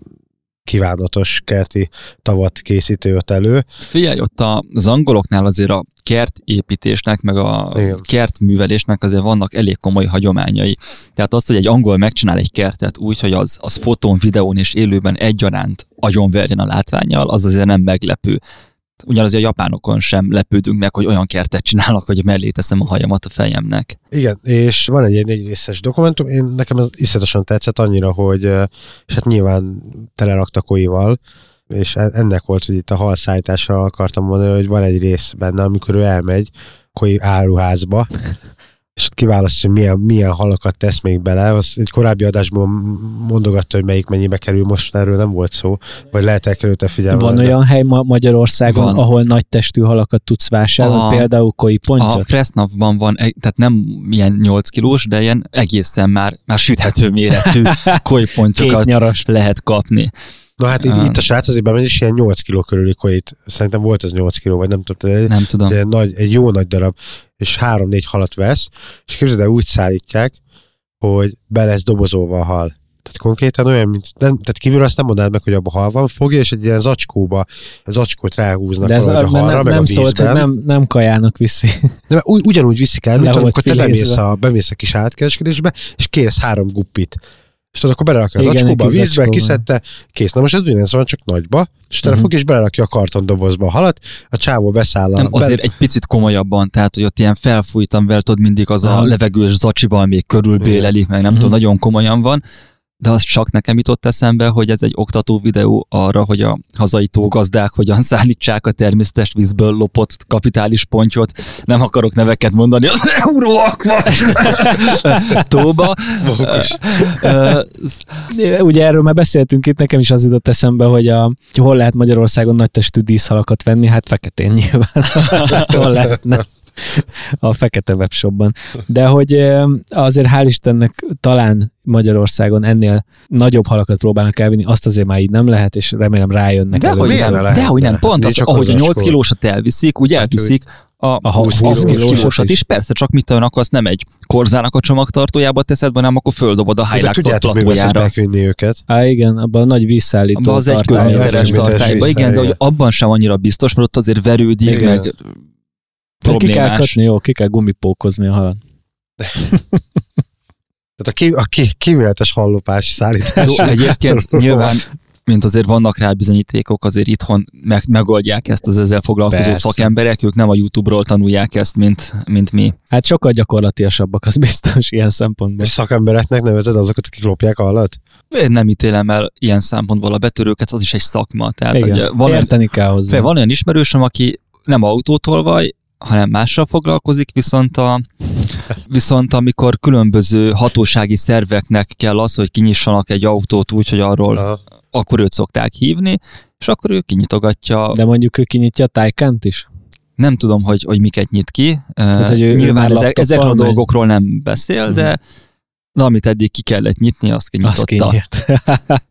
kívánatos kerti tavat készítő ott elő. Figyelj, ott az angoloknál azért a kertépítésnek, meg a Igen. kertművelésnek azért vannak elég komoly hagyományai. Tehát az, hogy egy angol megcsinál egy kertet úgy, hogy az, az fotón, videón és élőben egyaránt agyonverjen a látványjal, az azért nem meglepő. Ugyanaz a japánokon sem lepődünk meg, hogy olyan kertet csinálnak, hogy mellé teszem a hajamat a fejemnek. Igen, és van egy ilyen négy részes dokumentum, én nekem ez iszonyatosan tetszett annyira, hogy és hát nyilván telerakta koival, és ennek volt, hogy itt a halszállításra akartam mondani, hogy van egy rész benne, amikor ő elmegy koi áruházba, és ott kiválasztja, hogy milyen, milyen halakat tesz még bele. Az egy korábbi adásban mondogatta, hogy melyik mennyibe kerül, most erről nem volt szó, vagy lehet elkerült a figyelme. Van olyan hely Ma- Magyarországon, Van. ahol nagy testű halakat tudsz vásárolni, A- például koi A pontyot? Fresnavban van, tehát nem ilyen 8 kilós, de ilyen egészen már, már süthető méretű kolypontyokat nyaras. lehet kapni. Na hát itt, Ah. itt a srác azért bemegy, és ilyen 8 kiló körüli koit, szerintem volt az 8 kiló, vagy nem tudom, de Nem tudom. egy, nagy, egy jó nagy darab, és három-négy halat vesz, és képzeld el, úgy szállítják, hogy be lesz dobozolva a hal. Tehát konkrétan olyan, mint, nem, tehát kívül azt nem mondanád meg, hogy abban hal van, fogja, és egy ilyen zacskóba, zacskót ráhúznak De ez a nem, halra, nem, meg nem a szólt, hogy nem, nem kajának viszi. De ugy, ugyanúgy viszik el, mint amikor te bemész a, bemész a kis állatkereskedésbe, és kérsz három guppit. És tudod, akkor belerakja az Igen, acskóba, a vízbe, zacskóba. kiszedte, kész. Na most ez ugyanez van, csak nagyba, és utána Mhm. fog és belerakja a kartondobozba a halat, a csávó beszáll a... Nem, azért egy picit komolyabban, tehát hogy ott ilyen felfújtam vel, tudod, mindig az a Aha. levegős zacsival még körülbélelik, meg nem Mhm. tudom, nagyon komolyan van, de az csak nekem jutott eszembe, hogy ez egy oktató videó arra, hogy a hazai tógazdák hogyan szállítsák a természetes vízből lopott kapitális pontyot. Nem akarok neveket mondani, az Euróakva tóba. Ugye erről már beszéltünk itt, nekem is az jutott eszembe, hogy, a, hogy hol lehet Magyarországon nagy testű díszhalakat venni, hát feketén nyilván. hol lehetne? A fekete webshopban. De hogy azért hál' Istennek talán Magyarországon ennél nagyobb halakat próbálnak elvinni, azt azért már így nem lehet, és remélem rájönnek. Dehogy előbb. miért nem, ne lehetne? dehogy nem. Pont az, ahogy a az 8 zacskó. kilósat elviszik, úgy Hát elviszik, a, A 20 a 20 kilós kilósat is. is. Persze, csak mit tudom, akkor azt nem egy korzának a csomagtartójába teszed, hanem akkor földobod a De Hilux platójára. vinni őket? Á, igen, abban a nagy vízszállító Abban az egy kilométeres tartályba. Igen, de hogy abban sem annyira biztos, mert ott azért verődik, Igen. meg Tehát ki kell problémás. kötni, jó, ki kell gumipókozni a halat. Tehát a, ki, a ki, kíméletes hallopás szállítás. Jó, egyébként nyilván mint azért vannak rá bizonyítékok, azért itthon meg, megoldják ezt az ezzel foglalkozó Persze. szakemberek, ők nem a YouTube-ról tanulják ezt, mint, mint mi. Hát sokkal gyakorlatiasabbak, az biztos ilyen szempontból. És szakembereknek nevezed azokat, akik lopják a halat? Én nem ítélem el ilyen szempontból a betörőket, az is egy szakma. Tehát, hogy Igen, van, olyan, érteni kell hozzá. van olyan ismerősöm, aki nem autótolvaj, hanem mással foglalkozik, viszont, a, viszont amikor különböző hatósági szerveknek kell az, hogy kinyissanak egy autót úgy, hogy arról, Aha. akkor őt szokták hívni, és akkor ő kinyitogatja De mondjuk ő kinyitja a Taycant is? nem tudom, hogy, hogy miket nyit ki. hogy hogy ő- ő Nyilván már ezek, ezekről a dolgokról nem beszél, de de amit eddig ki kellett nyitni, azt Azt kinyitotta. kinyírt.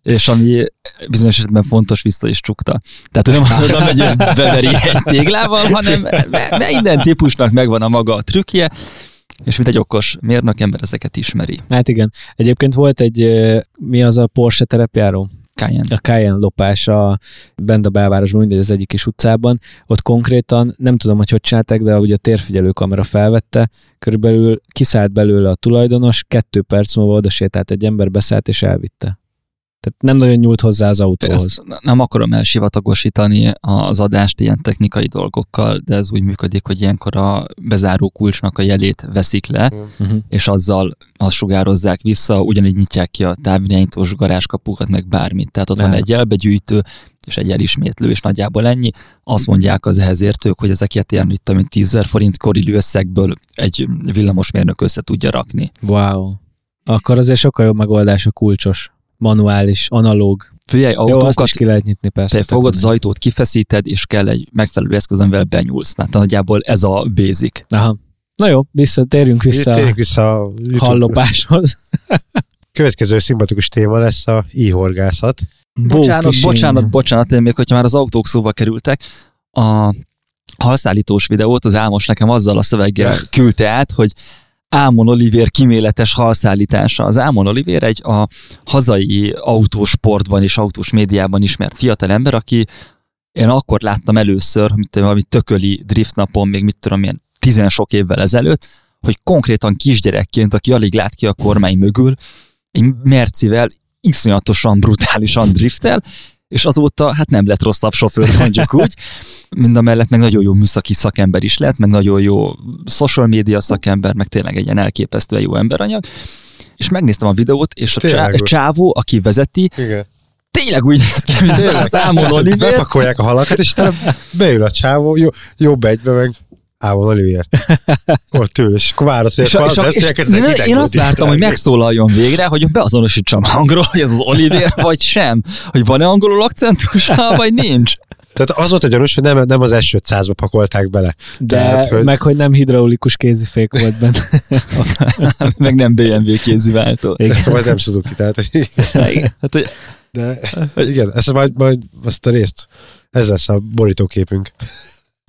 és ami bizonyos esetben fontos, vissza is csukta. Tehát nem azt mondom, hogy beveri egy téglával, hanem de- de minden típusnak megvan a maga a trükkje, és mint egy okos mérnök ember ezeket ismeri. Hát igen. Egyébként volt egy, mi az a Porsche terepjáró? Cayenne. A Cayenne lopás a, bent a belvárosban, mindegy az egyik kis utcában. Ott konkrétan, nem tudom, hogy hogy csinálták, de ugye a térfigyelő kamera felvette, körülbelül kiszállt belőle a tulajdonos, kettő perc múlva oda sétált egy ember, beszállt és elvitte. Tehát nem nagyon nyúlt hozzá az autóhoz. Ezt nem akarom elsivatagosítani az adást ilyen technikai dolgokkal, de ez úgy működik, hogy ilyenkor a bezáró kulcsnak a jelét veszik le, Uh-huh. és azzal azt sugározzák vissza, ugyanígy nyitják ki a távirányítós garázskapukat, meg bármit. Tehát ott van Á. egy jelbegyűjtő, és egy elismétlő, és nagyjából ennyi. Azt mondják az ehhez értők, hogy ezeket ilyen, mit tudom, én, 10 000 forint korillű összegből egy villamosmérnök össze tudja rakni. Wow. Akkor azért sokkal jobb megoldás a kulcsos, manuális, analóg. Figyelj, Jó, azt autókat is ki lehet nyitni persze. te fogod az ajtót, kifeszíted, és kell egy megfelelő eszköz, amivel benyúlsz. Tehát nagyjából ez a basic. Aha. Na jó, vissza Térjünk a vissza a YouTube. hallopáshoz. Következő szimpatikus téma lesz a íhorgászat. Bocsánat, bocsánat, bocsánat, én még, hogyha már az autók szóba kerültek, a halszállítós videót az Álmos nekem azzal a szöveggel küldte át, hogy Ámon Olivér kiméletes halszállítása. Az Ámon Olivér egy a hazai autósportban és autós médiában ismert fiatalember, aki én akkor láttam először, mit tudom, valami tököli drift napon, még mit tudom, ilyen tizen sok évvel ezelőtt, hogy konkrétan kisgyerekként, aki alig lát ki a kormány mögül, egy Mercivel iszonyatosan brutálisan driftel, és azóta hát nem lett rosszabb sofőr, mondjuk úgy. Mind a mellett meg nagyon jó műszaki szakember is lett, meg nagyon jó social media szakember, meg tényleg egy ilyen elképesztően jó emberanyag. És megnéztem a videót, és a Tényleg. csávó, aki vezeti, Igen. tényleg úgy néz ki, mint az Ámon Tehát, hogy Oliver. Bepakolják a halakat, és utána beül a csávó, jó, jobb egybe meg Ámon Olivier. Ott ül, és akkor hogy És, akkor és, az lesz, és, hogy elkezdenek én, én azt vártam, hogy megszólaljon végre, hogy beazonosítsam hangról, hogy ez az Oliver, vagy sem. Hogy van-e angolul akcentusa, vagy nincs. Tehát az volt a gyanús, hogy nem, nem az S500-ba pakolták bele. De Tehát, hogy- meg, hogy nem hidraulikus kézifék volt benne. Meg nem BMW kéziváltó. Igen. Vagy nem Suzuki, tehát Hát, hogy de igen, ezt majd, majd azt a részt, ez lesz a borítóképünk.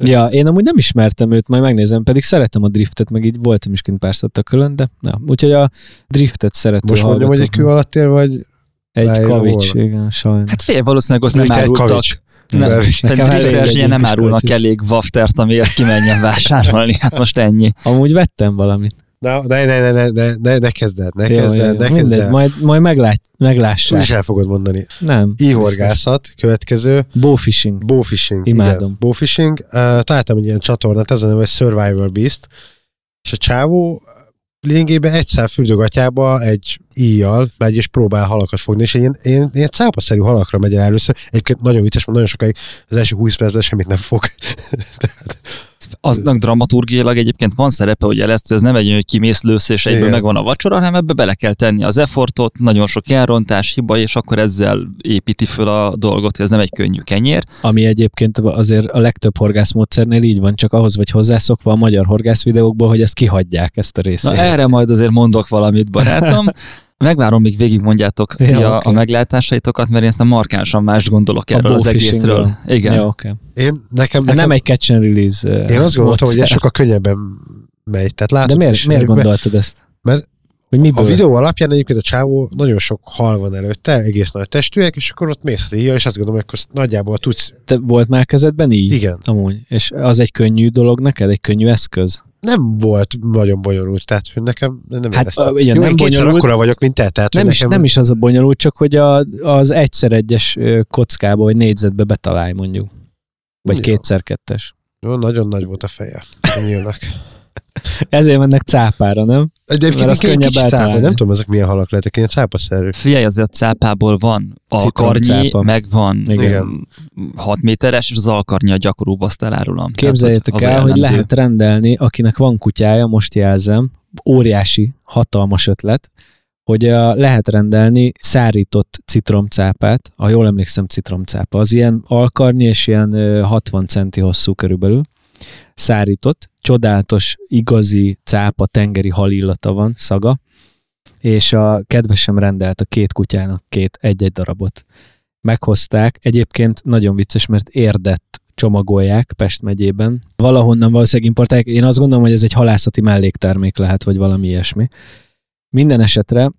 Ja, én amúgy nem ismertem őt, majd megnézem, pedig szeretem a driftet, meg így voltam is kint párszor a külön, de na, úgyhogy a driftet szerető Most mondjam, hogy egy kő alatt ér, vagy Egy kavics, volna. igen, sajnos. Hát fél valószínűleg ott nem árultak. Nem, Nekem szerintem elég drifter egy ilyen nem árulnak elég waftert, amiért kimenjen vásárolni. Hát most ennyi. Amúgy vettem valamit. Na, ne, ne, ne, ne, ne, ne, ne kezd el, ne Jó, kezd jó, el, jó. ne kezd Mindegy, el. majd, majd meglát, meglássák. Úgy is el fogod mondani. Nem. Íhorgászat, következő, Bowfishing. bowfishing. Imádom. Igen. Bowfishing. Uh, találtam egy ilyen csatornát, ez a neve Survivor Beast, és a csávó lényegében egy szál fürdőgatyába egy íjjal megy és próbál halakat fogni, és ilyen, ilyen, ilyen cápaszerű halakra megy el először. Egyébként nagyon vicces, mert nagyon sokáig az első 20 percben semmit nem fog. Aznak dramaturgiailag egyébként van szerepe, hogy ezt, hogy ez nem egy olyan, hogy kimész lősz, és egyből Igen. megvan a vacsora, hanem ebbe bele kell tenni az effortot, nagyon sok elrontás, hiba, és akkor ezzel építi föl a dolgot, hogy ez nem egy könnyű kenyér. Ami egyébként azért a legtöbb horgászmódszernél így van, csak ahhoz vagy hozzászokva a magyar horgász videókból, hogy ezt kihagyják, ezt a részét. Na erre majd azért mondok valamit, barátom. Megvárom, még végigmondjátok ti Ja, a, a meglátásaitokat, mert én aztán markánsan más gondolok A erről az egészről. Igen. Jó, oké. Én, nekem, Hát nekem nem egy catch and release uh, Én azt gondoltam, hogy ez sokkal könnyebben megy. Tehát látod, De miért, miért mert gondoltad ezt? Mert hogy A videó alapján egyébként a csávó nagyon sok hal van előtte, egész nagy testűek, és akkor ott mész íjjal, és azt gondolom, hogy akkor nagyjából tudsz. Te volt már kezedben így? Igen. Amúgy. És az egy könnyű dolog neked? Egy könnyű eszköz? Nem volt nagyon bonyolult, tehát hogy nekem nem Hát, éreztem. igen, Jó, nem bonyolult. akkora vagyok, mint te, tehát Nem is, nekem nem is az a bonyolult, csak hogy a, az egyszer egyes kockába, vagy négyzetbe betalálj mondjuk. Vagy Jó. kétszer kettes. Jó, nagyon nagy volt a feje. nyílnak. Ezért mennek cápára, nem? De egyébként Mert az egy könnyebb cápa, eltalálni. nem tudom, ezek milyen halak lehetek, ilyen cápaszerű. Figyelj, azért cápából van a Citromcápa. karnyi, meg van Igen. Igen. 6 méteres, és az alkarnyi a gyakorúbb, azt elárulom. Képzeljétek Tehát, el, hogy lehet rendelni, akinek van kutyája, most jelzem, óriási, hatalmas ötlet, hogy a, lehet rendelni szárított citromcápát, ha jól emlékszem citromcápa, az ilyen alkarnyi és ilyen ö, 60 centi hosszú körülbelül, szárított, csodálatos, igazi cápa, tengeri halillata van, szaga, és a kedvesem rendelt a két kutyának két egy-egy darabot. Meghozták, egyébként nagyon vicces, mert érdett csomagolják Pest megyében. Valahonnan valószínűleg importálják. Én azt gondolom, hogy ez egy halászati melléktermék lehet, vagy valami ilyesmi. Minden esetre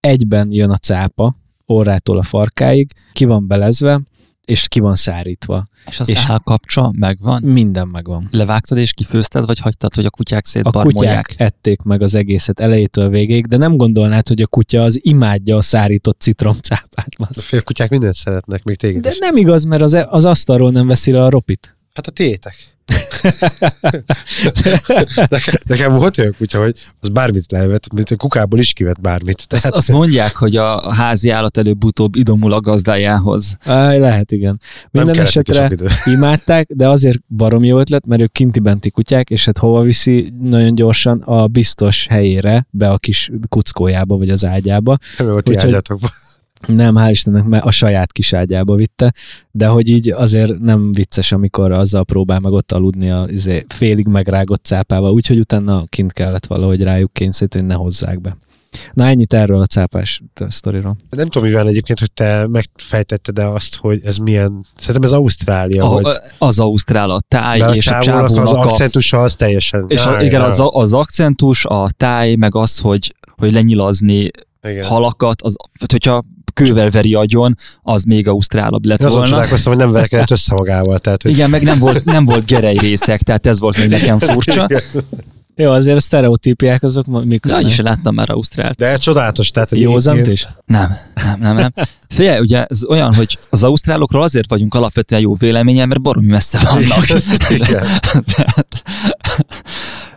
egyben jön a cápa, orrától a farkáig, ki van belezve, és ki van szárítva. És az és- kapcsa megvan? Minden megvan. Levágtad és kifőzted, vagy hagytad, hogy a kutyák A szétbarmolják? kutyák ették meg az egészet elejétől végéig, de nem gondolnád, hogy a kutya az imádja a szárított citromcápát. A félkutyák mindent szeretnek, még téged De is. nem igaz, mert az, az asztalról nem veszi le a ropit. Hát a tiétek. Nekem, nekem volt olyan kutya, hogy az bármit levet, mint a kukából is kivett bármit. Azt, Tehát, azt mondják, hogy a házi állat előbb-utóbb idomul a gazdájához. Áj, lehet, igen. nem Minden neki esetre imádták, de azért baromi jó ötlet, mert ők kinti-benti kutyák, és hát hova viszi nagyon gyorsan a biztos helyére, be a kis kuckójába, vagy az ágyába. Nem volt Úgyhogy-. Nem, hál' Istennek, mert a saját kis ágyába vitte, de hogy így azért nem vicces, amikor azzal próbál meg ott aludni a izé, félig megrágott cápával, úgyhogy utána kint kellett valahogy rájuk kényszeríteni, hogy ne hozzák be. Na ennyit erről a cápás sztoriról. Nem tudom, mivel egyébként, hogy te megfejtetted de azt, hogy ez milyen... Szerintem ez Ausztrália, A, vagy... az ausztrál, a táj De a és a csávónak az akcentusa az teljesen... És a, igen, az, az akcentus, a táj, meg az, hogy, hogy lenyilazni igen. halakat, az, hogyha kővel veri agyon, az még ausztrálabb lett Én azon volna. csodálkoztam, hogy nem verekedett össze magával. Tehát, hogy Igen, meg nem volt, nem volt gerej részek, tehát ez volt még nekem furcsa. Jó, azért a sztereotípiák azok mik? De is láttam már ausztrált. De csodálatos. Tehát, hogy Józant én- is? Nem, nem, nem, nem. Figyelj, ugye ez olyan, hogy az ausztrálokról azért vagyunk alapvetően jó véleményen, mert baromi messze vannak. Igen. Tehát,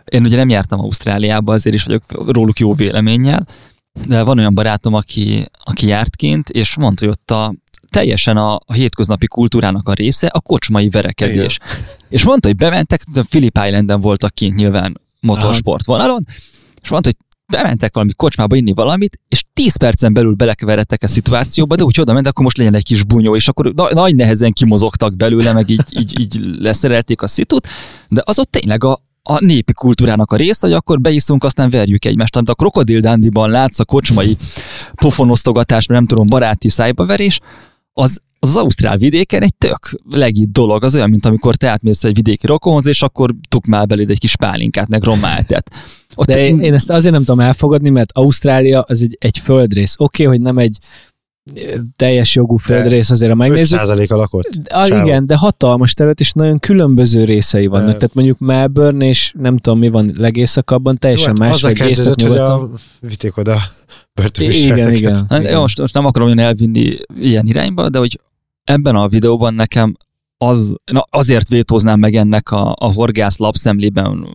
én ugye nem jártam Ausztráliába, azért is vagyok róluk jó véleménnyel, de van olyan barátom, aki, aki járt kint, és mondta, hogy ott a, teljesen a, a hétköznapi kultúrának a része a kocsmai verekedés. És mondta, hogy bementek, de Phillip Islanden voltak kint nyilván motorsport vonalon, és mondta, hogy bementek valami kocsmába inni valamit, és 10 percen belül belekeveredtek a szituációba, de úgy oda ment, akkor most legyen egy kis bunyó, és akkor na- nagy nehezen kimozogtak belőle, meg így, így, így leszerelték a szitut, de az ott tényleg a, a népi kultúrának a része, hogy akkor beiszunk, aztán verjük egymást. Amit a Krokodil Dandiban látsz a kocsmai pofonosztogatás, nem tudom, baráti szájbaverés, az az, az ausztrál vidéken egy tök legit dolog, az olyan, mint amikor te átmész egy vidéki rokonhoz, és akkor tukmál beléd egy kis pálinkát, meg rommáltet. Ott De én, én ezt azért nem tudom elfogadni, mert Ausztrália az egy, egy földrész. Oké, okay, hogy nem egy teljes jogú földrész, azért ha megnézzük. 5% a lakott. Csávó. igen, de hatalmas terület, és nagyon különböző részei vannak. De- Tehát mondjuk Melbourne, és nem tudom mi van legészakabban, teljesen Jó, más, azzal vagy kezdődött, hogy a, vitték oda a Igen, börtönviselteket. igen. Hát, igen. most, most nem akarom én elvinni ilyen irányba, de hogy ebben a videóban nekem az, na azért vétóznám meg ennek a, a horgász lapszemlében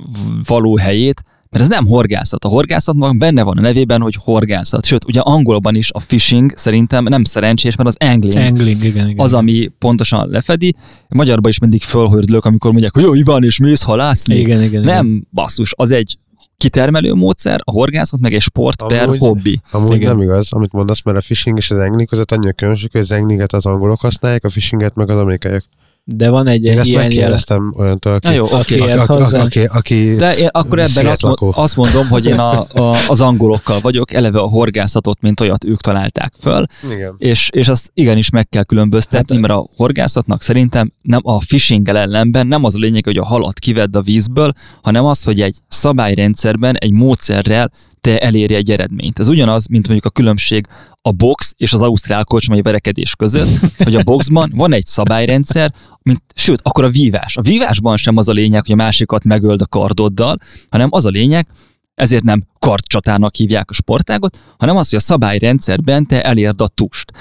való helyét, mert ez nem horgászat. A horgászatban benne van a nevében, hogy horgászat. Sőt, ugye angolban is a fishing szerintem nem szerencsés, mert az angling. Angling, igen, igen. az, ami pontosan lefedi. Magyarban is mindig fölhördülök, amikor mondják, hogy jó, Iván, és mész halászni. igen, igen, igen. Nem, basszus, az egy kitermelő módszer, a horgászat meg egy sport per Amúgy- hobbi. Amúgy Igen. nem igaz, amit mondasz, mert a phishing és az angling között annyi a különbség, hogy az anglinget az angolok használják, a phishinget meg az amerikaiak. De van egy, Én ezt ilyen megkérdeztem olyantól, aki, Na jó, Aki aki, aki, hozzá. aki, aki De én akkor ebben azt, Szigetlakó. azt mondom, hogy én a, a, az angolokkal vagyok, eleve a horgászatot, mint olyat ők találták föl, igen. és, és azt igenis meg kell különböztetni, Hát- mert a horgászatnak szerintem nem a fishing ellenben nem az a lényeg, hogy a halat kivedd a vízből, hanem az, hogy egy szabályrendszerben, egy módszerrel te elérj egy eredményt. Ez ugyanaz, mint mondjuk a különbség a box és az ausztrál kocsmai verekedés között, hogy a boxban van egy szabályrendszer, mint, sőt, akkor a vívás. A vívásban sem az a lényeg, hogy a másikat megöld a kardoddal, hanem az a lényeg, ezért nem kardcsatának hívják a sportágot, hanem az, hogy a szabályrendszerben te elérd a tust.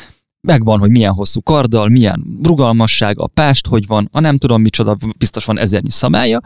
Megvan, hogy milyen hosszú karddal, milyen rugalmasság, a pást, hogy van, a nem tudom micsoda, biztos van ezernyi szabálya,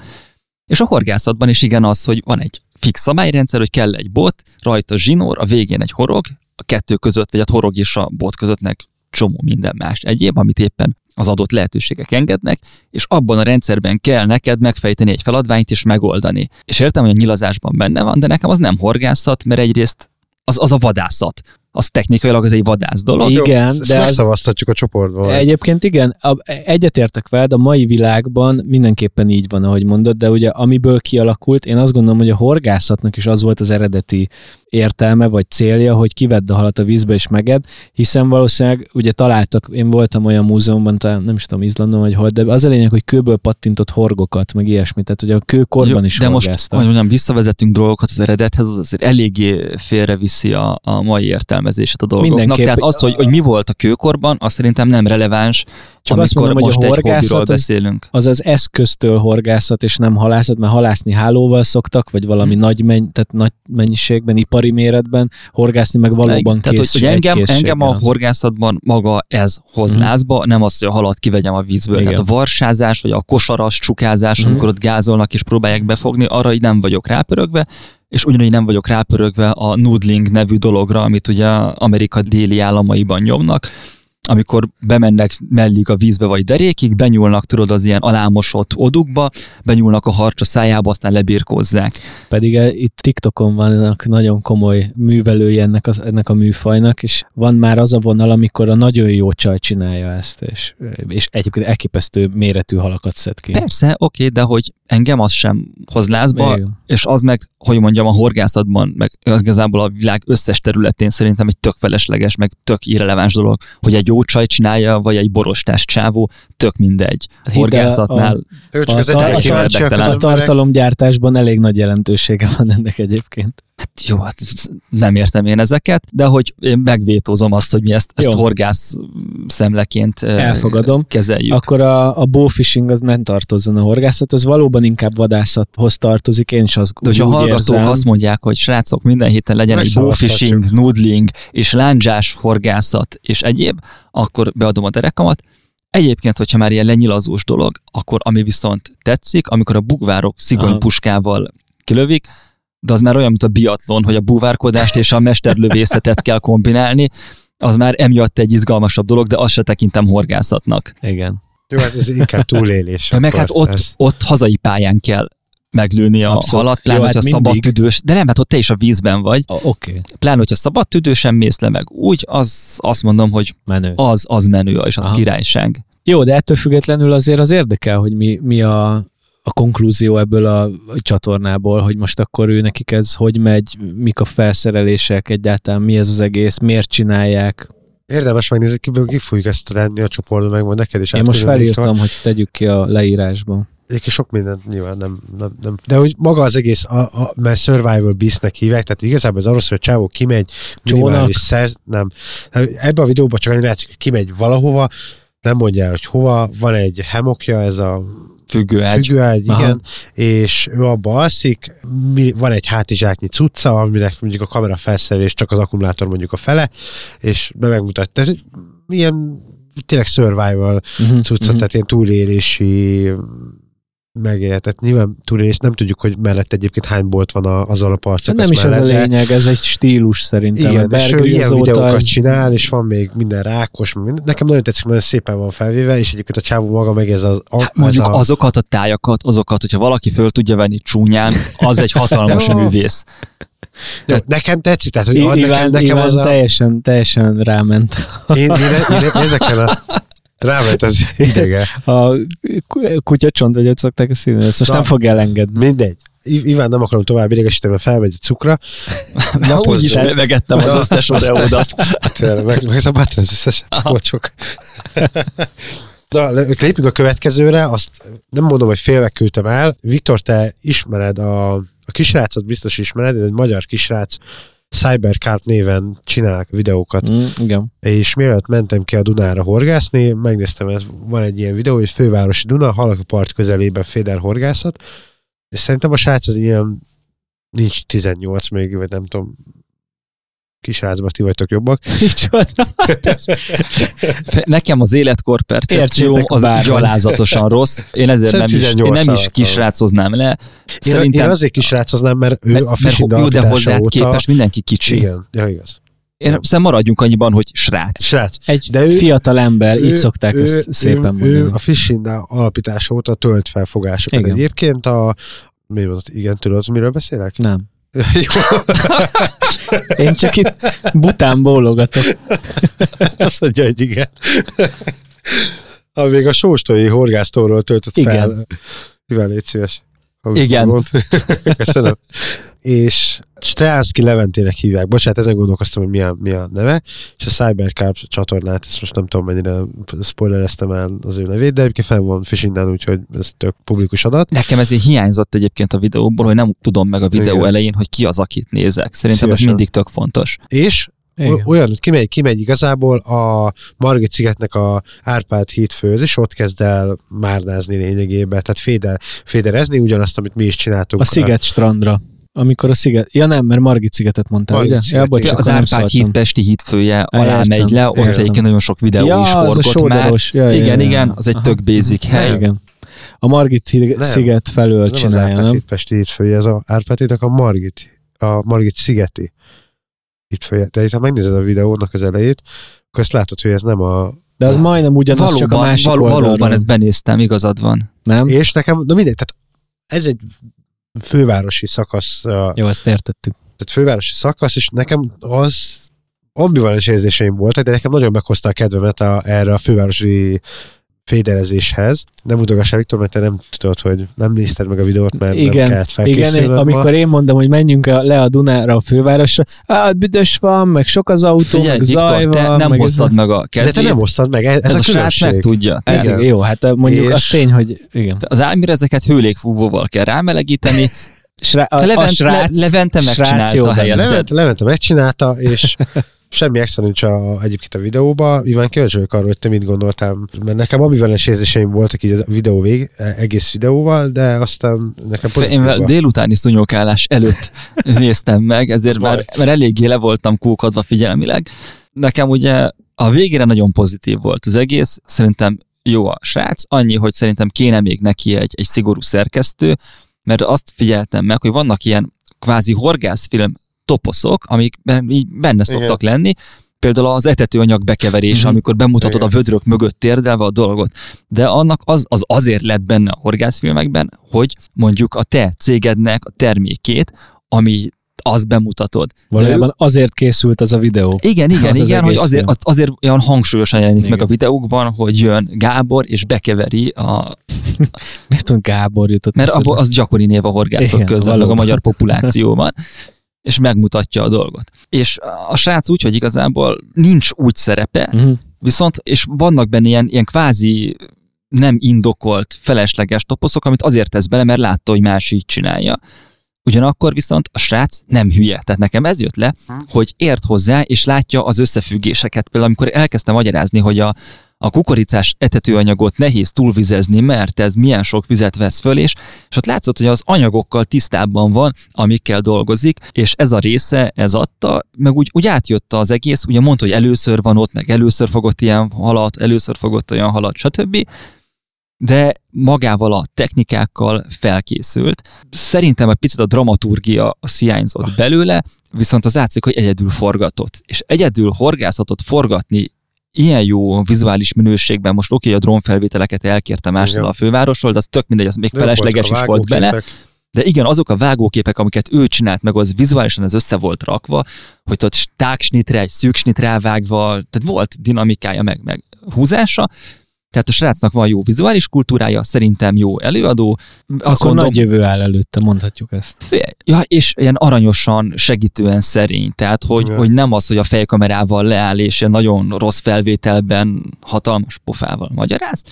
és a horgászatban is igen az, hogy van egy fix szabályrendszer, hogy kell egy bot, rajta zsinór, a végén egy horog, a kettő között, vagy a horog és a bot közöttnek csomó minden más egyéb, amit éppen az adott lehetőségek engednek, és abban a rendszerben kell neked megfejteni egy feladványt és megoldani. És értem, hogy a nyilazásban benne van, de nekem az nem horgászat, mert egyrészt az, az a vadászat. Az technikailag az egy vadász dolog. Igen, Ezt de az, megszavaztatjuk a csoportban. Egyébként igen, egyetértek veled, a mai világban mindenképpen így van, ahogy mondod, de ugye amiből kialakult, én azt gondolom, hogy a horgászatnak is az volt az eredeti értelme vagy célja, hogy kivedd a halat a vízbe és meged, hiszen valószínűleg ugye találtak, én voltam olyan múzeumban, talán nem is tudom, Izlandon vagy hol, de az a lényeg, hogy kőből pattintott horgokat, meg ilyesmi, tehát hogy a kőkorban is de most, horgáztak. hogy mondjam, visszavezetünk dolgokat az eredethez, az azért eléggé félreviszi a, a mai értelmezését a dolgoknak. Mindenképp. Tehát az, hogy, hogy mi volt a kőkorban, az szerintem nem releváns, Csak azt mondom, hogy most a egy horgászat hobbiról az- beszélünk. az az eszköztől horgászat, és nem halászat, mert halászni hálóval szoktak, vagy valami Hmm. nagy, menny, tehát nagy mennyiségben, ipari méretben, horgászni meg valóban Tehát, hogy, kész, hogy engem, engem a horgászatban maga ez hoz Mhm. lázba, nem az, hogy a halat kivegyem a vízből. Igen. Tehát a varsázás, vagy a kosaras csukázás, Mhm. amikor ott gázolnak és próbálják befogni, arra így nem vagyok rápörögve, és ugyanúgy nem vagyok rápörögve a noodling nevű dologra, amit ugye Amerika déli államaiban nyomnak, amikor bemennek mellig a vízbe vagy derékig, benyúlnak tudod az ilyen alámosott odukba, benyúlnak a harcsa szájába, aztán lebirkózzák. Pedig eh, itt TikTokon vannak nagyon komoly művelői ennek, az, ennek a műfajnak, és van már az a vonal, amikor a nagyon jó csaj csinálja ezt, és, és egyébként elképesztő méretű halakat szed ki. Persze, oké, de hogy engem az sem hoz lázba, Igen. és az meg, hogy mondjam, a horgászatban, meg az igazából a világ összes területén szerintem egy tök felesleges, meg tök irreleváns dolog, hogy egy jó csaj csinálja, vagy egy borostás csávó, tök mindegy. A Hidd horgászatnál A, a, egyik tar- kíváncsiak az a emberek. tartalomgyártásban elég nagy jelentősége van ennek egyébként. Hát jó, hát nem értem én ezeket, de hogy én megvétózom azt, hogy mi ezt, ezt horgász szemleként Elfogadom. kezeljük. Akkor a, a bowfishing az nem tartozzon a horgászathoz, valóban inkább vadászathoz tartozik, én is azt De hogyha hallgatók érzem. azt mondják, hogy srácok, minden héten legyen egy Megszavaztatjuk. bowfishing, noodling és lándzsás horgászat és egyéb, akkor beadom a derekamat. Egyébként, hogyha már ilyen lenyilazós dolog, akkor ami viszont tetszik, amikor a bugvárok szigonypuskával kilövik, de az már olyan, mint a biatlon, hogy a búvárkodást és a mesterlövészetet kell kombinálni, az már emiatt egy izgalmasabb dolog, de azt se tekintem horgászatnak. Igen. Jó, hát ez inkább túlélés. Meg akkor hát ott, ez- ott hazai pályán kell meglőni a Abszolút. halat, pláne, Jó, hogyha hát szabad tüdős, de nem, hát ott te is a vízben vagy, Oké, okay. pláne, hogyha szabad tüdősen mész le meg úgy, az azt mondom, hogy menő. az, az menő, és az Aha. királyság. Jó, de ettől függetlenül azért az érdekel, hogy mi, mi a, a konklúzió ebből a csatornából, hogy most akkor ő nekik ez hogy megy, mik a felszerelések egyáltalán, mi ez az egész, miért csinálják. Érdemes megnézni, kiből ki fogjuk ezt tenni a csoportban, megmond neked is. Én most Viktor. felírtam, hogy tegyük ki a leírásban. Egyébként sok mindent nyilván nem, nem, nem. De hogy maga az egész, a, a, mert survival beastnek hívják, tehát igazából az arról szól, hogy a csávó kimegy, minimális szer, nem. Ebben a videóban csak annyi látszik, hogy kimegy valahova, nem mondja hogy hova, van egy hemokja, ez a Függőágy. függőágy, Aha. igen, és ő abba alszik, mi, van egy hátizsáknyi cucca, aminek mondjuk a kamera felszerelés csak az akkumulátor mondjuk a fele, és be megmutatja. Tehát milyen tényleg survival Uh-huh, cucca, tehát ilyen túlélési megélt. Tehát nyilván túlélés, nem tudjuk, hogy mellett egyébként hány bolt van a, azon a parcok. nem is ez a lényeg, ez egy stílus szerintem. Igen, és ő ilyen videókat ez- csinál, és van még minden rákos, minden. nekem nagyon tetszik, nagyon szépen van felvéve, és egyébként a csávó maga meg ez az... A, Hát mondjuk ez a, azokat a tájakat, azokat, hogyha valaki föl tudja venni csúnyán, az egy hatalmas művész. jó, nekem tetszik, tehát hogy I- nekem, Iván, nekem Iván az a... teljesen, teljesen ráment. Én, én, én, én ezeken a Ráment ez idege. A ku- kutyacsont, vagy szokták ezt hívni, ezt most Na. nem fog elengedni. Mindegy. Iván nem akarom tovább idegesíteni, mert felmegy a cukra. Úgy is elmegettem az összes oreódat. Tényleg, meg, meg szabadtan az összeset, bocsok. Na, lépjünk a következőre, azt nem mondom, hogy félve küldtem el. Viktor, te ismered a, a kisrácot, biztos ismered, ez egy magyar kisrác, Cybercart néven csinál videókat, Mm, igen. és mielőtt mentem ki a Dunára horgászni, megnéztem, ez, van egy ilyen videó, hogy fővárosi Duna, halak a part közelében Féder horgászat, és szerintem a srác az ilyen nincs 18 még, vagy nem tudom, kisrácban ti vagytok jobbak. Nekem az életkor percepcióm az bárhogy. gyalázatosan rossz. Én ezért nem is, én 18 nem is kisrácoznám le. Én, Szerintem, én azért kisrácoznám, mert ő mert, a mert fishing jó, de hozzád óta... képest mindenki kicsi. Igen, ja, igaz. Én szerintem maradjunk annyiban, hogy srác. Srác. Egy De ő- fiatal ember, így ő- szokták ő, ezt szépen ő, ő mondani. a fishing alapítása óta tölt fel fogásokat. Egyébként a... Mi mondott? Igen, tudod, miről beszélek? Nem. Jó, Én csak itt bután bólogatok. azt mondja, hogy igen. Ha még a sóstói horgásztóról töltött Igen. fel. Mivel légy szíves. Igen. Mond. Köszönöm. És Stránszki Leventének hívják. Bocsánat, ezen gondolkoztam, hogy mi a, mi a neve. És a Cybercarp csatornát, ezt most nem tudom mennyire spoilereztem el az ő nevét, de egyébként fel van fishinden, úgyhogy ez tök publikus adat. Nekem ezért hiányzott egyébként a videóból, hogy nem tudom meg a videó Igen. elején, hogy ki az, akit nézek. Szerintem ez Szívesen. mindig tök fontos. És Igen. Olyan, hogy kimegy, kimegy igazából a Margit szigetnek a Árpád híd főz, és ott kezd el márdázni lényegében, tehát féder, féderezni, ugyanazt, amit mi is csináltunk. A sziget strandra. Amikor a sziget... Ja nem, mert Margit szigetet mondtál, Margit ugye? sziget, ja, bocs, igen. az Árpád híd Pesti hídfője alá értem, megy le, ott értem. egyébként nagyon sok videó ja, is az a forgott már. Ja, Igen, ja, igen, ja. az egy Aha. tök basic hely. Igen. A Margit hí- Nem. sziget felől nem az csinálja, Árpád nem? híd Pesti hídfője, ez a Árpád hídnak a Margit, a Margit szigeti hídfője. De itt, ha megnézed a videónak az elejét, akkor ezt látod, hogy ez nem a... De az majdnem ugyanaz, Valóban, csak a másik val- valóban ezt benéztem, igazad van. Nem? És nekem, na mindegy, tehát ez egy fővárosi szakasz, Jó, ezt értettük. tehát fővárosi szakasz, és nekem az ambivalens érzéseim voltak, de nekem nagyon meghozta a kedvemet a, erre a fővárosi féderezéshez. Nem mutogassál, Viktor, mert te nem tudod, hogy nem nézted meg a videót, mert Igen, nem kellett Igen, felkészülnöm. amikor ma. én mondom, hogy menjünk le a Dunára a fővárosra, hát büdös van, meg sok az autó, Figyelj, meg zaj Viktor, te van, nem meg hoztad meg a De kedvét. te nem hoztad meg, ez, ez, a a srác meg tudja. Ez, Igen. jó, hát mondjuk És- az tény, hogy igen. Az álmirezeket hőlégfúvóval kell rámelegíteni. Srá- a, Te a Levent, srác, Le, Levente srác megcsinálta jó a benne. helyet. Levent, Levente megcsinálta, és semmi extra nincs a, egyébként a videóba. Iván, kíváncsi vagyok arról, hogy te mit gondoltál, mert nekem ambivalens érzéseim voltak így a videó vég, egész videóval, de aztán nekem Én pozitív. délutáni szúnyogálás előtt néztem meg, ezért már, már eléggé le voltam kókadva figyelmileg. Nekem ugye a végére nagyon pozitív volt az egész, szerintem jó a srác, annyi, hogy szerintem kéne még neki egy, egy szigorú szerkesztő, mert azt figyeltem meg, hogy vannak ilyen kvázi horgászfilm toposzok, amikben így benne szoktak lenni, például az etetőanyag bekeverése, Mhm. amikor bemutatod Igen. a vödrök mögött térdelve a dolgot. De annak az, az azért lett benne a horgászfilmekben, hogy mondjuk a te cégednek a termékét, ami azt bemutatod. Valójában azért készült az a videó. igen, igen, Az az igen, hogy egész azért, azt azért olyan hangsúlyosan jelenik Igen. meg a videókban, hogy jön Gábor és bekeveri a... Miért Gábor jutott Mert abból az gyakori név a horgászok Igen, között, meg a valóban. magyar populációban, és megmutatja a dolgot. És a srác úgy, hogy igazából nincs úgy szerepe, Mhm. viszont, és vannak benne ilyen, ilyen kvázi nem indokolt, felesleges toposzok, amit azért tesz bele, mert látta, hogy más így csinálja. Ugyanakkor viszont a srác nem hülye. Tehát nekem ez jött le, hogy ért hozzá, és látja az összefüggéseket. Például amikor elkezdtem magyarázni, hogy a, a kukoricás etetőanyagot nehéz túlvizezni, mert ez milyen sok vizet vesz föl, és, és ott látszott, hogy az anyagokkal tisztában van, amikkel dolgozik, és ez a része, ez adta, meg úgy, úgy átjött az egész, ugye mondta, hogy először van ott, meg először fogott ilyen halat, először fogott olyan halat, stb de magával a technikákkal felkészült. Szerintem egy picit a dramaturgia hiányzott belőle, viszont az látszik, hogy egyedül forgatott. És egyedül horgászatot forgatni ilyen jó vizuális minőségben, most oké, okay, a drónfelvételeket elkérte Igen. a fővárosról, de az tök mindegy, az még Nem felesleges is volt bele. De igen, azok a vágóképek, amiket ő csinált meg, az vizuálisan az össze volt rakva, hogy ott stáksnitre, egy szűksnitre elvágva, tehát volt dinamikája, meg, meg húzása, Tehát a srácnak van jó vizuális kultúrája, szerintem jó előadó. Azt Akkor mondom, nagy jövő áll előtte, mondhatjuk ezt. Ja, és ilyen aranyosan, segítően szerény. Tehát, hogy, hogy nem az, hogy a fejkamerával leáll, és ilyen nagyon rossz felvételben hatalmas pofával magyaráz,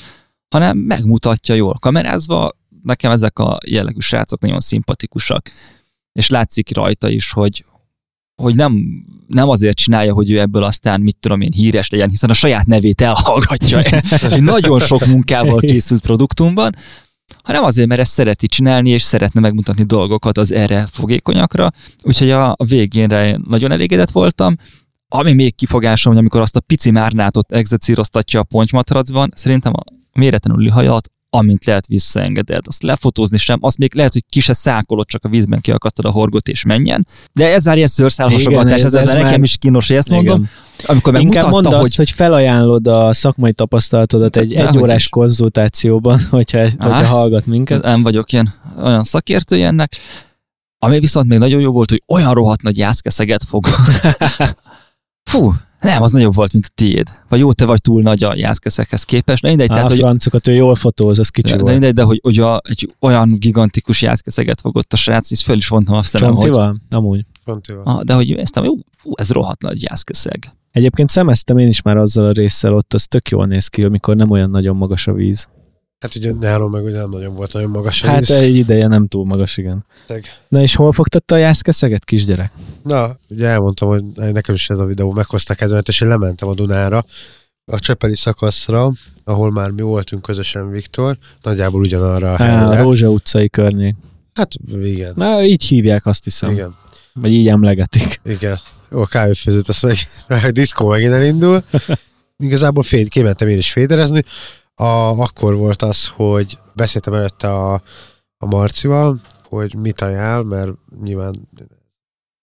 hanem megmutatja jól kamerázva. Nekem ezek a jellegű srácok nagyon szimpatikusak. És látszik rajta is, hogy, hogy nem, nem azért csinálja, hogy ő ebből aztán, mit tudom én, híres legyen, hiszen a saját nevét elhallgatja egy, nagyon sok munkával készült produktumban, hanem azért, mert ezt szereti csinálni, és szeretne megmutatni dolgokat az erre fogékonyakra. Úgyhogy a, a végénre nagyon elégedett voltam. Ami még kifogásom, hogy amikor azt a pici márnátot egzecíroztatja a pontymatracban, szerintem a méretlenül hajat amint lehet visszaengeded. Azt lefotózni sem, azt még lehet, hogy ki se szákolod, csak a vízben kiakasztod a horgot és menjen. De ez már ilyen szőrszálhasogatás, ez, ez, ez, ez nekem már... is kínos, hogy ezt Igen. mondom. Amikor Inkább megmutatta, mondd hogy azt, hogy felajánlod a szakmai tapasztalatodat egy egyórás konzultációban, hogyha, hogyha Á, hallgat minket. nem vagyok ilyen olyan szakértője ennek. Ami viszont még nagyon jó volt, hogy olyan rohadt nagy jászkeszeget fogott. Fú, nem, az nagyobb volt, mint a tiéd. Vagy jó, te vagy túl nagy a jászkeszekhez képest. De mindegy, Á, tehát, a hogy francokat ő jól fotóz, az kicsi de, de volt. mindegy, de hogy, hogy a, egy olyan gigantikus jászkeszeget fogott a srác, és föl is vontam a szemem, hogy, Csontival? Amúgy. Pont jó. ah, de hogy ezt nem, jó, fú, ez rohadt nagy jászkeszeg. Egyébként szemeztem én is már azzal a résszel ott, az tök jól néz ki, amikor nem olyan nagyon magas a víz. Hát ugye nyáron meg ugye nem nagyon volt nagyon magas a Hát víz. egy ideje nem túl magas, igen. Teg. Na és hol fogtatta a jászkeszeget, kisgyerek? Na, ugye elmondtam, hogy nekem is ez a videó meghozta kezdemet, és én lementem a Dunára, a Csepeli szakaszra, ahol már mi voltunk közösen Viktor, nagyjából ugyanarra a Á, a helyre. Rózsa utcai környék. Hát igen, Na, így hívják azt hiszem. igen, Vagy így emlegetik. igen. Jó, a kávéfőzőt, azt meg, a diszkó megint elindul. Igazából fél, kimentem én is féderezni. A, akkor volt az, hogy beszéltem előtte a, a Marcival, hogy mit ajánl, mert nyilván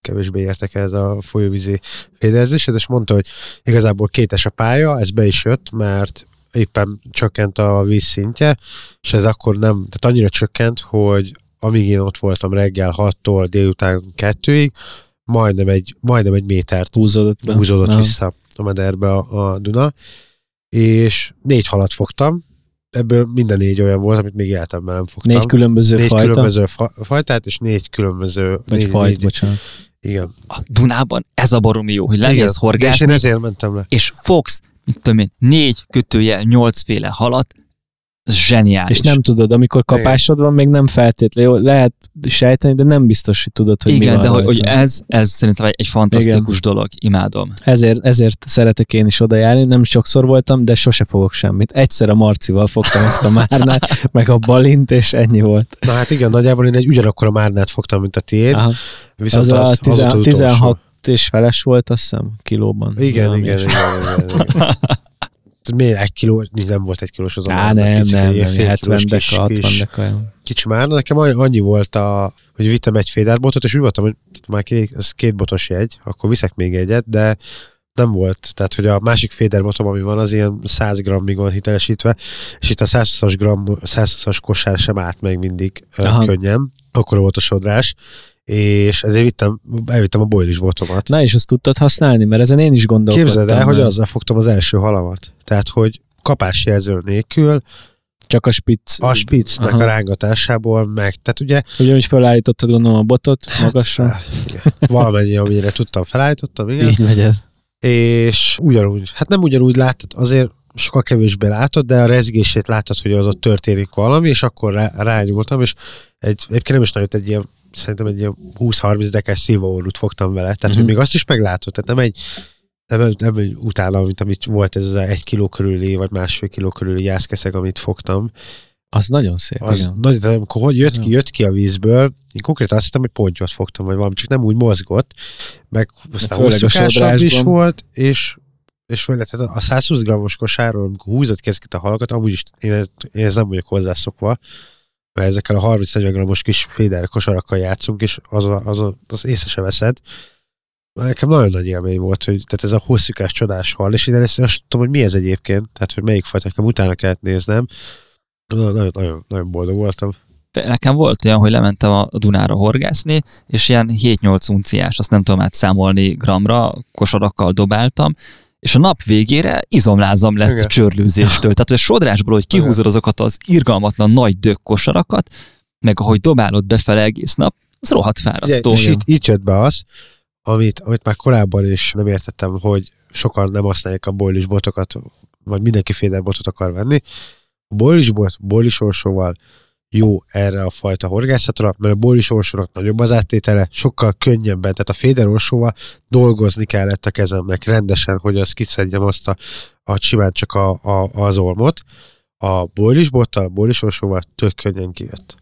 kevésbé értek ez a folyóvízi féderezésed, és mondta, hogy igazából kétes a pálya, ez be is jött, mert éppen csökkent a víz szintje, és ez akkor nem, tehát annyira csökkent, hogy amíg én ott voltam reggel 6-tól délután 2-ig, majdnem egy, majdnem egy métert Húzódott be. húzódott vissza a mederbe a, a Duna, és négy halat fogtam, ebből minden négy olyan volt, amit még életemben nem fogtam. Négy különböző négy fajta. különböző fa- fajtát, és négy különböző... Vagy négy, fajt, négy, bocsánat. Igen. A Dunában ez a baromi jó, hogy lemész És horgászni, én ezért mentem le. és fogsz, mit tudom én, négy kötőjel, nyolcféle halat, zseniális. És nem tudod, amikor kapásod van, még nem feltétlenül, jó, lehet sejteni, de nem biztos, hogy tudod, hogy mi Igen, van de hogy, hogy ez, ez szerintem egy, egy fantasztikus dolog, imádom. Ezért, ezért szeretek én is oda járni, nem sokszor voltam, de sose fogok semmit. Egyszer a Marcival fogtam ezt a márnát, meg a balint, és ennyi volt. Na hát igen, nagyjából én egy ugyanakkor márnát fogtam, mint a tiéd, Aha. viszont Az, az, a az, tizen- az, az utolsó. 16 és feles volt, azt hiszem, kilóban. Igen, igen, igen, igen, igen. Miért egy kiló? Nem volt egy kilós az a Á, nem, pici, nem, nem, fél 70 kilós deka, kis- 60 kis- deka. kicsi már, nekem annyi- volt, a, hogy vittem egy féderbotot, és úgy voltam, hogy már két, ez két botos jegy, akkor viszek még egyet, de nem volt. Tehát, hogy a másik féderbotom, ami van, az ilyen 100 grammig van hitelesítve, és itt a 120-as, gram, 120-as kosár sem állt meg mindig Aha. könnyen. Akkor volt a sodrás, és ezért vittem, elvittem a boilis botomat. Na és azt tudtad használni, mert ezen én is gondolkodtam. Képzeld el, hogy mert azzal fogtam az első halamat. Tehát, hogy kapásjelző nélkül, Csak a spitz. a spitznek Aha. a rángatásából meg. Tehát ugye Ugyanúgy felállítottad gondolom a botot magasra. Hát, igen. Valamennyi, amire tudtam, felállítottam, igen. Így megy ez. És ugyanúgy, hát nem ugyanúgy látod, azért sokkal kevésbé látod, de a rezgését látod, hogy az ott történik valami, és akkor rá, rányúltam, és egy, egyébként nem is nagyon egy ilyen, szerintem egy ilyen 20-30 dekás szívóorút fogtam vele, tehát, uh-huh. hogy Mhm. még azt is meglátod, tehát nem egy, nem, nem egy utána, mint amit volt ez az egy kiló körüli, vagy másfél kiló körüli jászkeszeg, amit fogtam, Az nagyon szép, az igen. nagy, de amikor hogy jött ki, jött ki a vízből, én konkrétan azt hittem, hogy pontyot fogtam, vagy valami, csak nem úgy mozgott, meg aztán a hosszúkásabb is volt, és és főleg tehát a 120 grammos kosárról, amikor húzott ki a halakat, amúgy is én, én ez nem vagyok hozzászokva, mert ezekkel a 30-40 grammos kis féder kosarakkal játszunk, és az, a, az, a, az észre se veszed. Nekem nagyon nagy élmény volt, hogy tehát ez a hosszúkás csodás hal, és én először azt tudom, hogy mi ez egyébként, tehát hogy melyik fajta, nekem utána kellett néznem. Nagyon, nagyon, nagyon, boldog voltam. Nekem volt olyan, hogy lementem a Dunára horgászni, és ilyen 7-8 unciás, azt nem tudom átszámolni gramra, kosarakkal dobáltam, és a nap végére izomlázam lett Igen. csörlőzéstől. Tehát, hogy a sodrásból, hogy kihúzod azokat az irgalmatlan nagy dög kosarakat, meg ahogy dobálod befele egész nap, az rohadt fárasztó. Ugye, és itt, itt jött be az, amit, amit már korábban is nem értettem, hogy sokan nem használják a boilis botokat, vagy mindenki féder botot akar venni. A boilis bot, boilis orsóval jó erre a fajta horgászatra, mert a boilis orsónak nagyobb az áttétele, sokkal könnyebben, tehát a féder orsóval dolgozni kellett a kezemnek rendesen, hogy az kiszedjem azt a, a simán csak a, a, az olmot. A boilis bottal, a boilis orsóval tök könnyen kijött.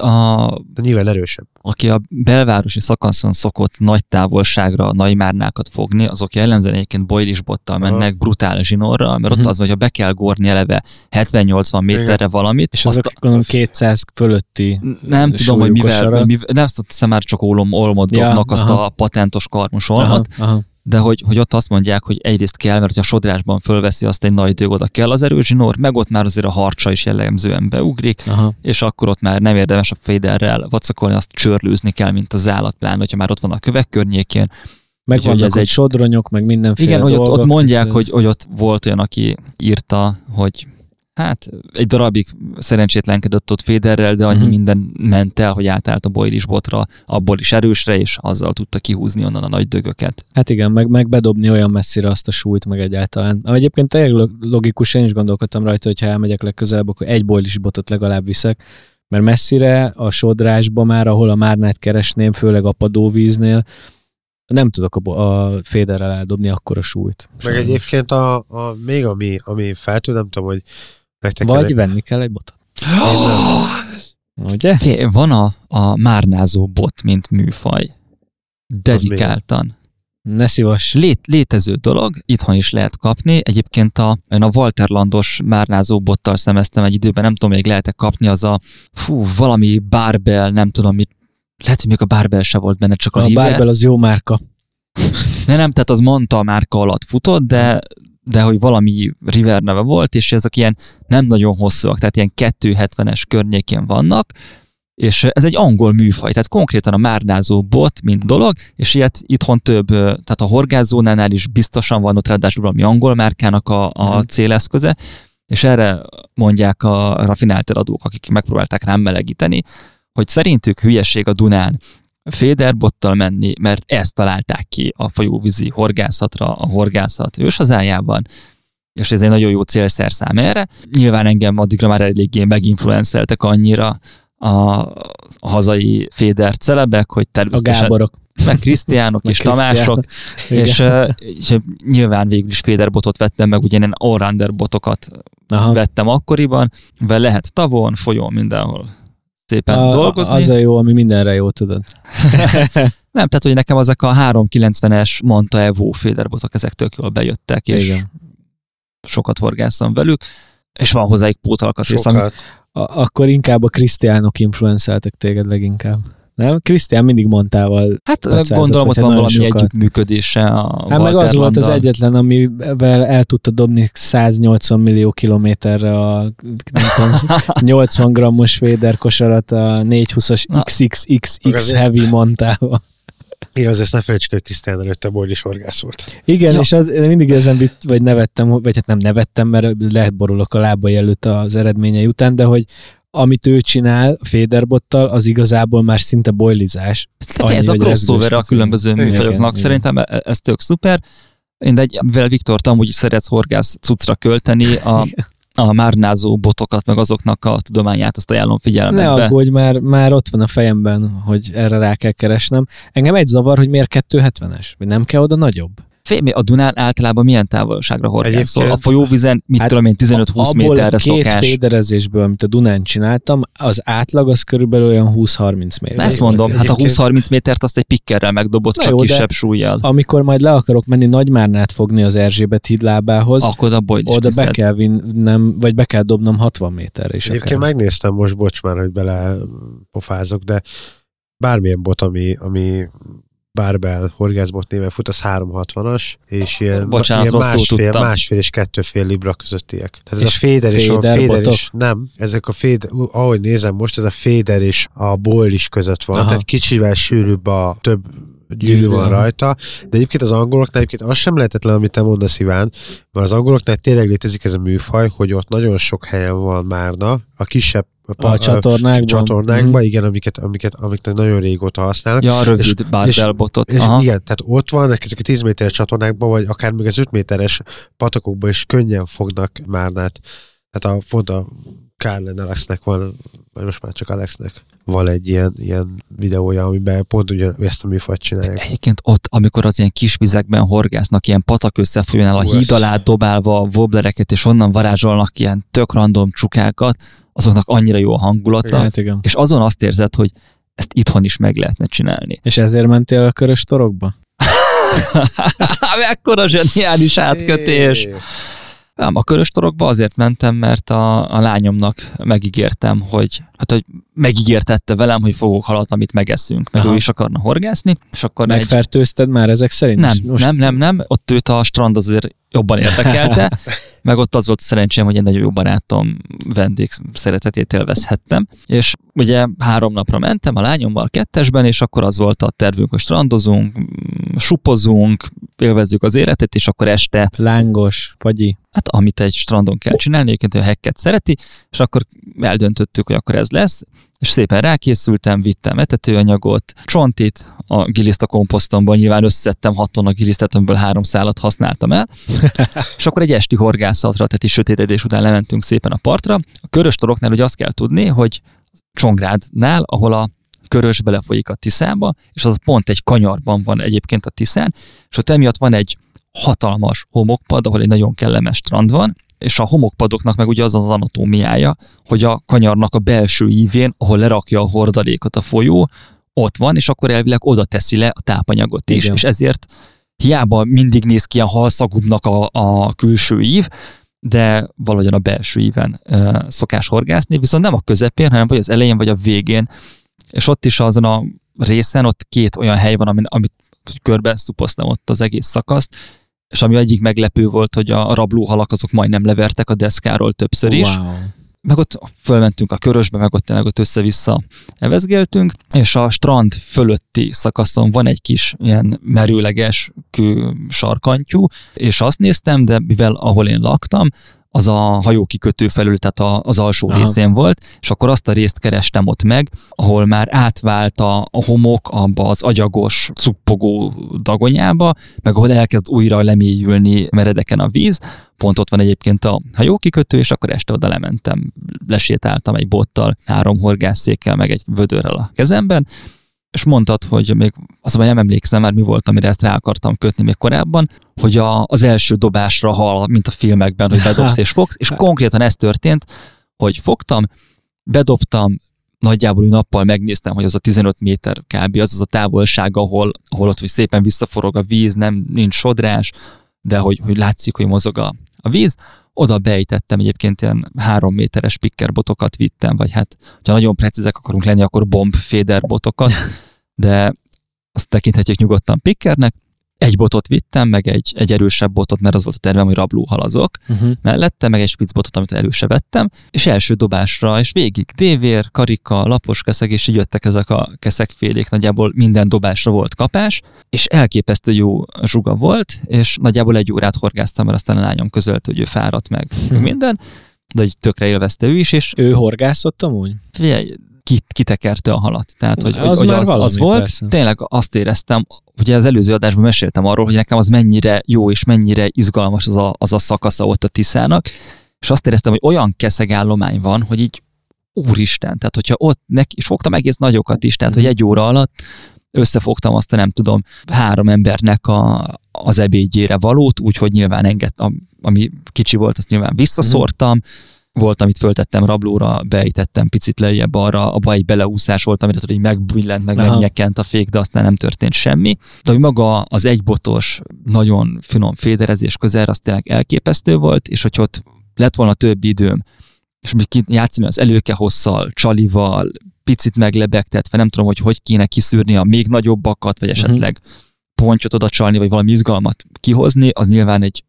A, De nyilván erősebb. aki a belvárosi szakaszon szokott nagy távolságra nagy márnákat fogni, azok jellemzően egyébként boilisbottal Aha. mennek, brutál zsinórral, mert ott Mhm. az, hogy ha be kell górni eleve 70-80 méterre valamit, És azt azok gondolom 200 fölötti nem tudom, hogy mivel, mivel nem azt hiszem már csak ólom, olmot Ja, dobnak, azt aha. a patentos karmos Aha, aha. De hogy, hogy ott azt mondják, hogy egyrészt kell, mert hogyha a sodrásban fölveszi azt egy nagy dög, oda kell az erős zsinór, meg ott már azért a harcsa is jellemzően beugrik, aha. és akkor ott már nem érdemes a féderrel vacakolni, azt csörlőzni kell, mint az állat, pláne, hogyha már ott van a kövek környékén. Meg vannak ez egy- sodronyok, meg mindenféle Igen, hogy ott, dolgok, ott mondják, és- hogy, hogy ott volt olyan, aki írta, hogy hát egy darabig szerencsétlenkedett ott féderrel, de annyi Mhm. minden ment el, hogy átállt a boilis botra, abból is erősre, és azzal tudta kihúzni onnan a nagy dögöket. Hát igen, meg, meg bedobni olyan messzire azt a súlyt, meg egyáltalán. Ami egyébként tényleg lo- logikus, én is gondolkodtam rajta, hogy ha elmegyek legközelebb, akkor egy boilis botot legalább viszek, mert messzire a sodrásba már, ahol a márnát keresném, főleg a padóvíznél, nem tudok a, a féderrel eldobni akkor a súlyt. Meg Sajnos. egyébként a, a még ami, ami feltűnt, nem tudom, hogy Vagy venni kell egy botot. Ugye? Fé, van a, a márnázó bot, mint műfaj. Dedikáltan. Ne szívas. Lét, létező dolog, itthon is lehet kapni. Egyébként a, én a Walterlandos márnázó bottal szemeztem egy időben, nem tudom, még lehet kapni, az a fú, valami barbell, nem tudom mit, lehet, hogy még a barbell se volt benne, csak a, A. Barbell az jó márka. Ne, nem, tehát az mondta a márka alatt futott, de, de hogy valami River neve volt, és ezek ilyen nem nagyon hosszúak, tehát ilyen 270-es környékén vannak, és ez egy angol műfaj, tehát konkrétan a márnázó bot, mint dolog, és ilyet itthon több, tehát a horgászónánál is biztosan van ott ráadásul valami angol márkának a, a Mhm. céleszköze, és erre mondják a rafinált eladók, akik megpróbálták rám melegíteni, hogy szerintük hülyeség a Dunán féderbottal menni, mert ezt találták ki a folyóvízi horgászatra, a horgászat őshazájában, és ez egy nagyon jó célszerszám erre. Nyilván engem addigra már eléggé meginfluenceltek annyira a, a hazai féder celebek, hogy A természetesen Gáborok. meg Krisztiánok és Krisztián. Tamások, és, és nyilván végül is féderbotot vettem meg, ugye ilyen allrounder botokat Aha. vettem akkoriban, mert lehet tavon, folyón, mindenhol szépen A, dolgozni. az a jó, ami mindenre jó, tudod. Nem, tehát hogy nekem ezek a 390-es Manta Evo féderbotok, ezek tök jól bejöttek, és Igen. sokat horgászom velük, és van hozzájuk pótalkatrész, ami Sokat. A, akkor inkább a Krisztiánok influenceltek téged leginkább. Nem? Krisztián mindig mondtával. Hát gondolom ott van valami sokat. együttműködése a Hát meg az volt az egyetlen, amivel el tudta dobni 180 millió kilométerre a nem tudom, 80 grammos Véder kosarat a 420-as Na. XXXX Azért- heavy montával. Igaz, ezt ne felejtsük, hogy Krisztián előtte boilis horgász volt. Igen, Ja. és az, én mindig ezen bit- vagy nevettem, vagy hát nem nevettem, mert lehet borulok a lábai előtt az eredményei után, de hogy amit ő csinál Féderbottal, az igazából már szinte boilizás. Szóval ez a Annyi, crossover a különböző műfajoknak. Szerintem e- ez tök szuper. Én de egy, mivel Viktor, amúgy szeretsz horgász cuccra költeni, a, a márnázó botokat, meg azoknak a tudományát, azt ajánlom Ne figyelmetbe. aggódj, már, már ott van a fejemben, hogy erre rá kell keresnem. Engem egy zavar, hogy miért 270-es, vagy nem kell oda nagyobb. A Dunán általában milyen távolságra horgászol? Egyébként- A folyóvizen, mit Hát tudom én, 15-20 Abból méterre a két szokás. féderezésből, amit a Dunán csináltam, az átlag az körülbelül olyan 20-30 méter. Na ezt mondom, hát a Egyébként- 20-30 métert azt egy pikkerrel megdobott, Na csak jó, kisebb súlyjal. Amikor majd le akarok menni Nagymárnát fogni az Erzsébet hídlábához, Akkor a boyd is oda be kell vinnem, vagy be kell dobnom 60 méterre is Egyébként akár. megnéztem most, bocs már, hogy bele pofázok, de bármilyen bot, ami, ami barbell horgászbot néven fut, az 360-as, és ilyen, Bocsánat, ilyen másfél, másfél és kettőfél libra közöttiek. Tehát ez a féder és a féder is, nem, ezek a féder, ahogy nézem most, ez a féder és a boil is között van, Aha. tehát kicsivel sűrűbb a több gyűrű van rajta, de egyébként az angoloknál egyébként az sem lehetetlen, amit te mondasz, Iván, mert az angoloknál tényleg létezik ez a műfaj, hogy ott nagyon sok helyen van márna, a kisebb A csatornákban. csatornákban, Mhm. igen, amiket, amiket, amiket nagyon régóta használnak. Ja, a rövid barbell-botot. És Aha. igen, tehát ott van ezek a 10 méteres csatornákban, vagy akár még az 5 méteres patakokban is könnyen fognak márnát. Tehát a, pont a Kárlen Alexnek van, vagy most már csak Alexnek van egy ilyen, ilyen videója, amiben pont ugyan ezt a műfajt csinálják. Egyébként ott, amikor az ilyen kis vizekben horgásznak, ilyen patak összefolyónál a híd alá dobálva wobblereket, és onnan varázsolnak ilyen tök random csukákat, azoknak annyira jó a hangulata, Hát igen. és azon azt érzed, hogy ezt itthon is meg lehetne csinálni. És ezért mentél a körös torokba? Mekkora zseniális átkötés! Nem, a körös torokba azért mentem, mert a, a lányomnak megígértem, hogy, hát, hogy megígértette velem, hogy fogok halat, amit megeszünk, meg Aha. ő is akarna horgászni, és akkor egy, Megfertőzted már ezek szerint? nem, Most- nem, nem, nem, ott őt a strand azért jobban érdekelte, meg ott az volt szerencsém, hogy egy nagyon jó barátom vendég szeretetét élvezhettem, és ugye három napra mentem a lányommal kettesben, és akkor az volt a tervünk, hogy strandozunk, supozunk, élvezzük az életet, és akkor este Lángos, fagyi. hát amit egy strandon kell csinálni, egyébként a hekket szereti, és akkor eldöntöttük, hogy akkor ez lesz, és szépen rákészültem, vittem etetőanyagot, csontit, a giliszta komposztomból nyilván összeszedtem hat tonna gilisztet, amiből három szálat használtam el, és akkor egy esti horgászatra, tehát is sötétedés után lementünk szépen a partra. A körös toroknál ugye azt kell tudni, hogy Csongrádnál, ahol a körös belefolyik a Tiszába, és az pont egy kanyarban van egyébként a Tiszán, és ott emiatt van egy hatalmas homokpad, ahol egy nagyon kellemes strand van, és a homokpadoknak meg ugye az az anatómiája, hogy a kanyarnak a belső ívén, ahol lerakja a hordalékot a folyó, ott van, és akkor elvileg oda teszi le a tápanyagot is, Igen. és ezért hiába mindig néz ki ilyen halszagúbbnak a, a külső ív, de valahogyan a belső íven ö, szokás horgászni, viszont nem a közepén, hanem vagy az elején, vagy a végén, és ott is azon a részen, ott két olyan hely van, amin, amit körbe szupoztam ott az egész szakaszt, és ami egyik meglepő volt, hogy a rablóhalak azok majdnem levertek a deszkáról többször is, Wow. meg ott fölmentünk a körösbe, meg ott tényleg ott össze-vissza evezgeltünk, és a strand fölötti szakaszon van egy kis ilyen merőleges kő sarkantyú, és azt néztem, de mivel ahol én laktam, az a hajókikötő felül, tehát a, az alsó Aha. Részén volt, és akkor azt a részt kerestem ott meg, ahol már átvált a, a homok abba az agyagos, cuppogó dagonyába, meg ahol elkezd újra lemélyülni meredeken a víz, pont ott van egyébként a hajókikötő, és akkor este oda lementem, lesétáltam egy bottal, három horgászszékkel, meg egy vödörrel a kezemben, és mondtad, hogy még azonban nem emlékszem már mi volt, amire ezt rá akartam kötni még korábban, hogy a, az első dobásra hal, mint a filmekben, hogy bedobsz és fogsz, és konkrétan ez történt, hogy fogtam, bedobtam, nagyjából úgy nappal megnéztem, hogy az a 15 méter kb. az az a távolság, ahol, ahol ott hogy szépen visszaforog a víz, nem nincs sodrás, de hogy, hogy látszik, hogy mozog a, a víz. Oda beejtettem egyébként ilyen három méteres pikkerbotokat vittem, vagy hát, ha nagyon precízek akarunk lenni, akkor bomb féder botokat, de azt tekinthetjük nyugodtan pikkernek. Egy botot vittem, meg egy, egy erősebb botot, mert az volt a tervem, hogy rablóhalazok Uh-huh. mellette, meg egy spicbotot, amit előse vettem, és első dobásra, és végig dévér, karika, lapos keszeg, és így jöttek ezek a keszegfélék, nagyjából minden dobásra volt kapás, és elképesztő jó zsuga volt, és nagyjából egy órát horgáztam, mert aztán a lányom közölt, hogy ő fáradt meg Hm. minden, de így tökre élvezte ő is, és Ő horgászott amúgy? figyelj, kit, kitekerte a halat. Tehát, hogy, Az hogy, hogy az, valami, az volt. persze. Tényleg azt éreztem, ugye az előző adásban meséltem arról, hogy nekem az mennyire jó és mennyire izgalmas az a, az a szakasza ott a Tiszának, és azt éreztem, hogy olyan keszegállomány van, hogy így úristen, tehát hogyha ott neki, és fogtam egész nagyokat is, tehát hogy egy óra alatt összefogtam azt a nem tudom, három embernek a, az ebédjére valót, úgyhogy nyilván engedtem, ami kicsi volt, azt nyilván visszaszórtam, volt, amit föltettem rablóra, beejtettem picit lejjebb arra, abba egy beleúszás volt, amire tudod, így megbillent, meg Aha. megnyekent a fék, de aztán nem történt semmi. De hogy maga az egybotos, nagyon finom féderezés közel, az tényleg elképesztő volt, és hogy ott lett volna több időm, és még ki- játszani az előke hosszal, csalival, picit meglebegtetve, nem tudom, hogy hogy kéne kiszűrni a még nagyobbakat, vagy esetleg pontyot oda csalni, vagy valami izgalmat kihozni, az nyilván egy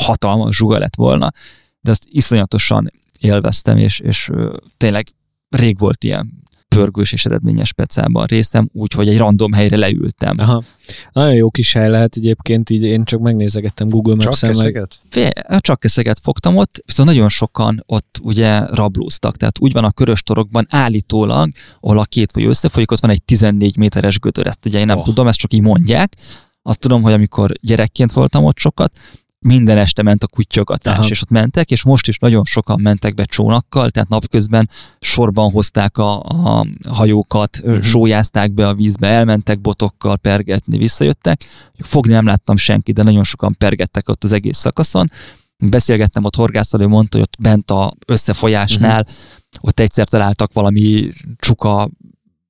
hatalmas zsuga lett volna, de azt iszonyatosan élveztem, és, és tényleg rég volt ilyen. pörgős és eredményes pecában részem, úgyhogy egy random helyre leültem. Aha. Nagyon jó kis hely lehet egyébként, így én csak megnézegettem Google Csak Maps-en. Meg... keszeget? Fé- Csak keszeget fogtam ott, viszont nagyon sokan ott ugye rablóztak. Tehát úgy van a körös torokban állítólag, ahol a két folyó összefolyik, ott van egy 14 méteres gödör. Ezt ugye én nem oh. tudom, ezt csak így mondják. Azt tudom, hogy amikor gyerekként voltam ott sokat, minden este ment a kutyyogatás, Aha. és ott mentek, és most is nagyon sokan mentek be csónakkal, tehát napközben sorban hozták a, a hajókat, Mhm. uh-huh. sójázták be a vízbe, elmentek botokkal pergetni, visszajöttek. Fogni nem láttam senkit, de nagyon sokan pergettek ott az egész szakaszon. Beszélgettem ott horgásszal, ő mondta, hogy ott bent a összefolyásnál, uh-huh. ott egyszer találtak valami csuka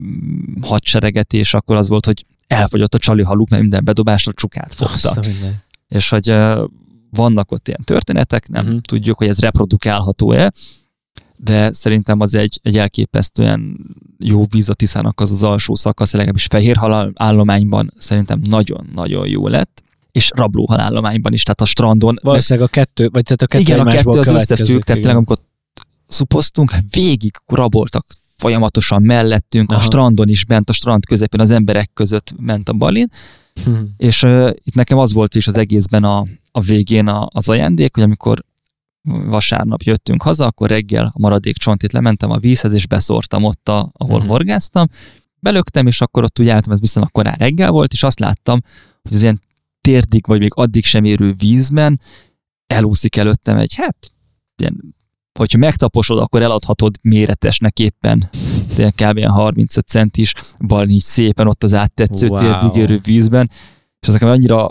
mm, hadsereget, és akkor az volt, hogy elfogyott a csali haluk, mert minden bedobásra csukát fogta és hogy vannak ott ilyen történetek, nem uh-huh. tudjuk, hogy ez reprodukálható-e, de szerintem az egy, egy elképesztően jó víz a Tiszának az az alsó szakasz, legalábbis fehérhal állományban szerintem nagyon-nagyon jó lett, és rablóhal állományban is, tehát a strandon. Valószínűleg a kettő, vagy tehát a kettő igen, a kettő az összefügg, tehát tényleg amikor szupoztunk, hát végig raboltak folyamatosan mellettünk. Aha. a strandon is bent, a strand közepén az emberek között ment a balin, Hm. és uh, itt nekem az volt is az egészben a, a végén a, az ajándék, hogy amikor vasárnap jöttünk haza, akkor reggel a maradék csontit lementem a vízhez, és beszórtam ott, a, ahol uh-huh. horgáztam, belöktem, és akkor ott úgy álltam, ez viszonylag korán reggel volt, és azt láttam, hogy az ilyen térdig, vagy még addig sem érő vízben elúszik előttem egy, hát, ilyen, hogyha megtaposod, akkor eladhatod méretesnek éppen, de kb. ilyen 35 centis, bal így szépen ott az áttetsző Wow. wow. térdig érő vízben, és az nekem annyira,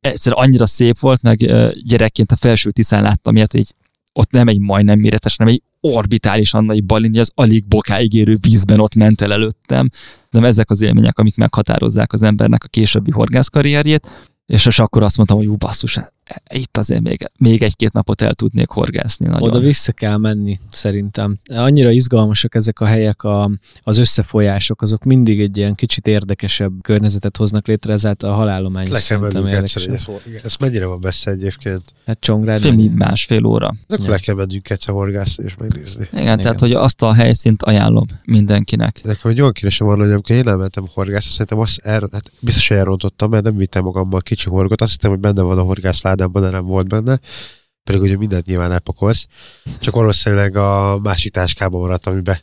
egyszer annyira szép volt, meg gyerekként a felső tiszán láttam ilyet, hogy ott nem egy majdnem méretes, hanem egy orbitálisan nagy balin, az alig bokáig érő vízben ott ment el előttem. De ezek az élmények, amik meghatározzák az embernek a későbbi horgászkarrierjét, és, és akkor azt mondtam, hogy ú, basszus, e- itt azért még, még egy-két napot el tudnék horgászni. Nagyon. Oda vissza kell menni, szerintem. Annyira izgalmasak ezek a helyek, a, az összefolyások, azok mindig egy ilyen kicsit érdekesebb környezetet hoznak létre, ezáltal a halállomány Le kell mennünk egyszer, ez, ez mennyire van messze egyébként. Hát Csongrád. Fél mennyi? másfél óra. Akkor Ja. le kell mennünk egyszer horgászni és megnézni. Igen, Igen. tehát hogy azt a helyszínt ajánlom mindenkinek. Nekem egy olyan kérdésem van, hogy amikor én elmentem horgászni, szerintem azt el, hát biztos, elrontottam, mert nem vittem magammal kicsi horgot. Azt hittem, hogy benne van a horgászládában, de nem volt benne. Pedig ugye mindent nyilván elpakolsz. Csak valószínűleg a másik táskában maradt, amiben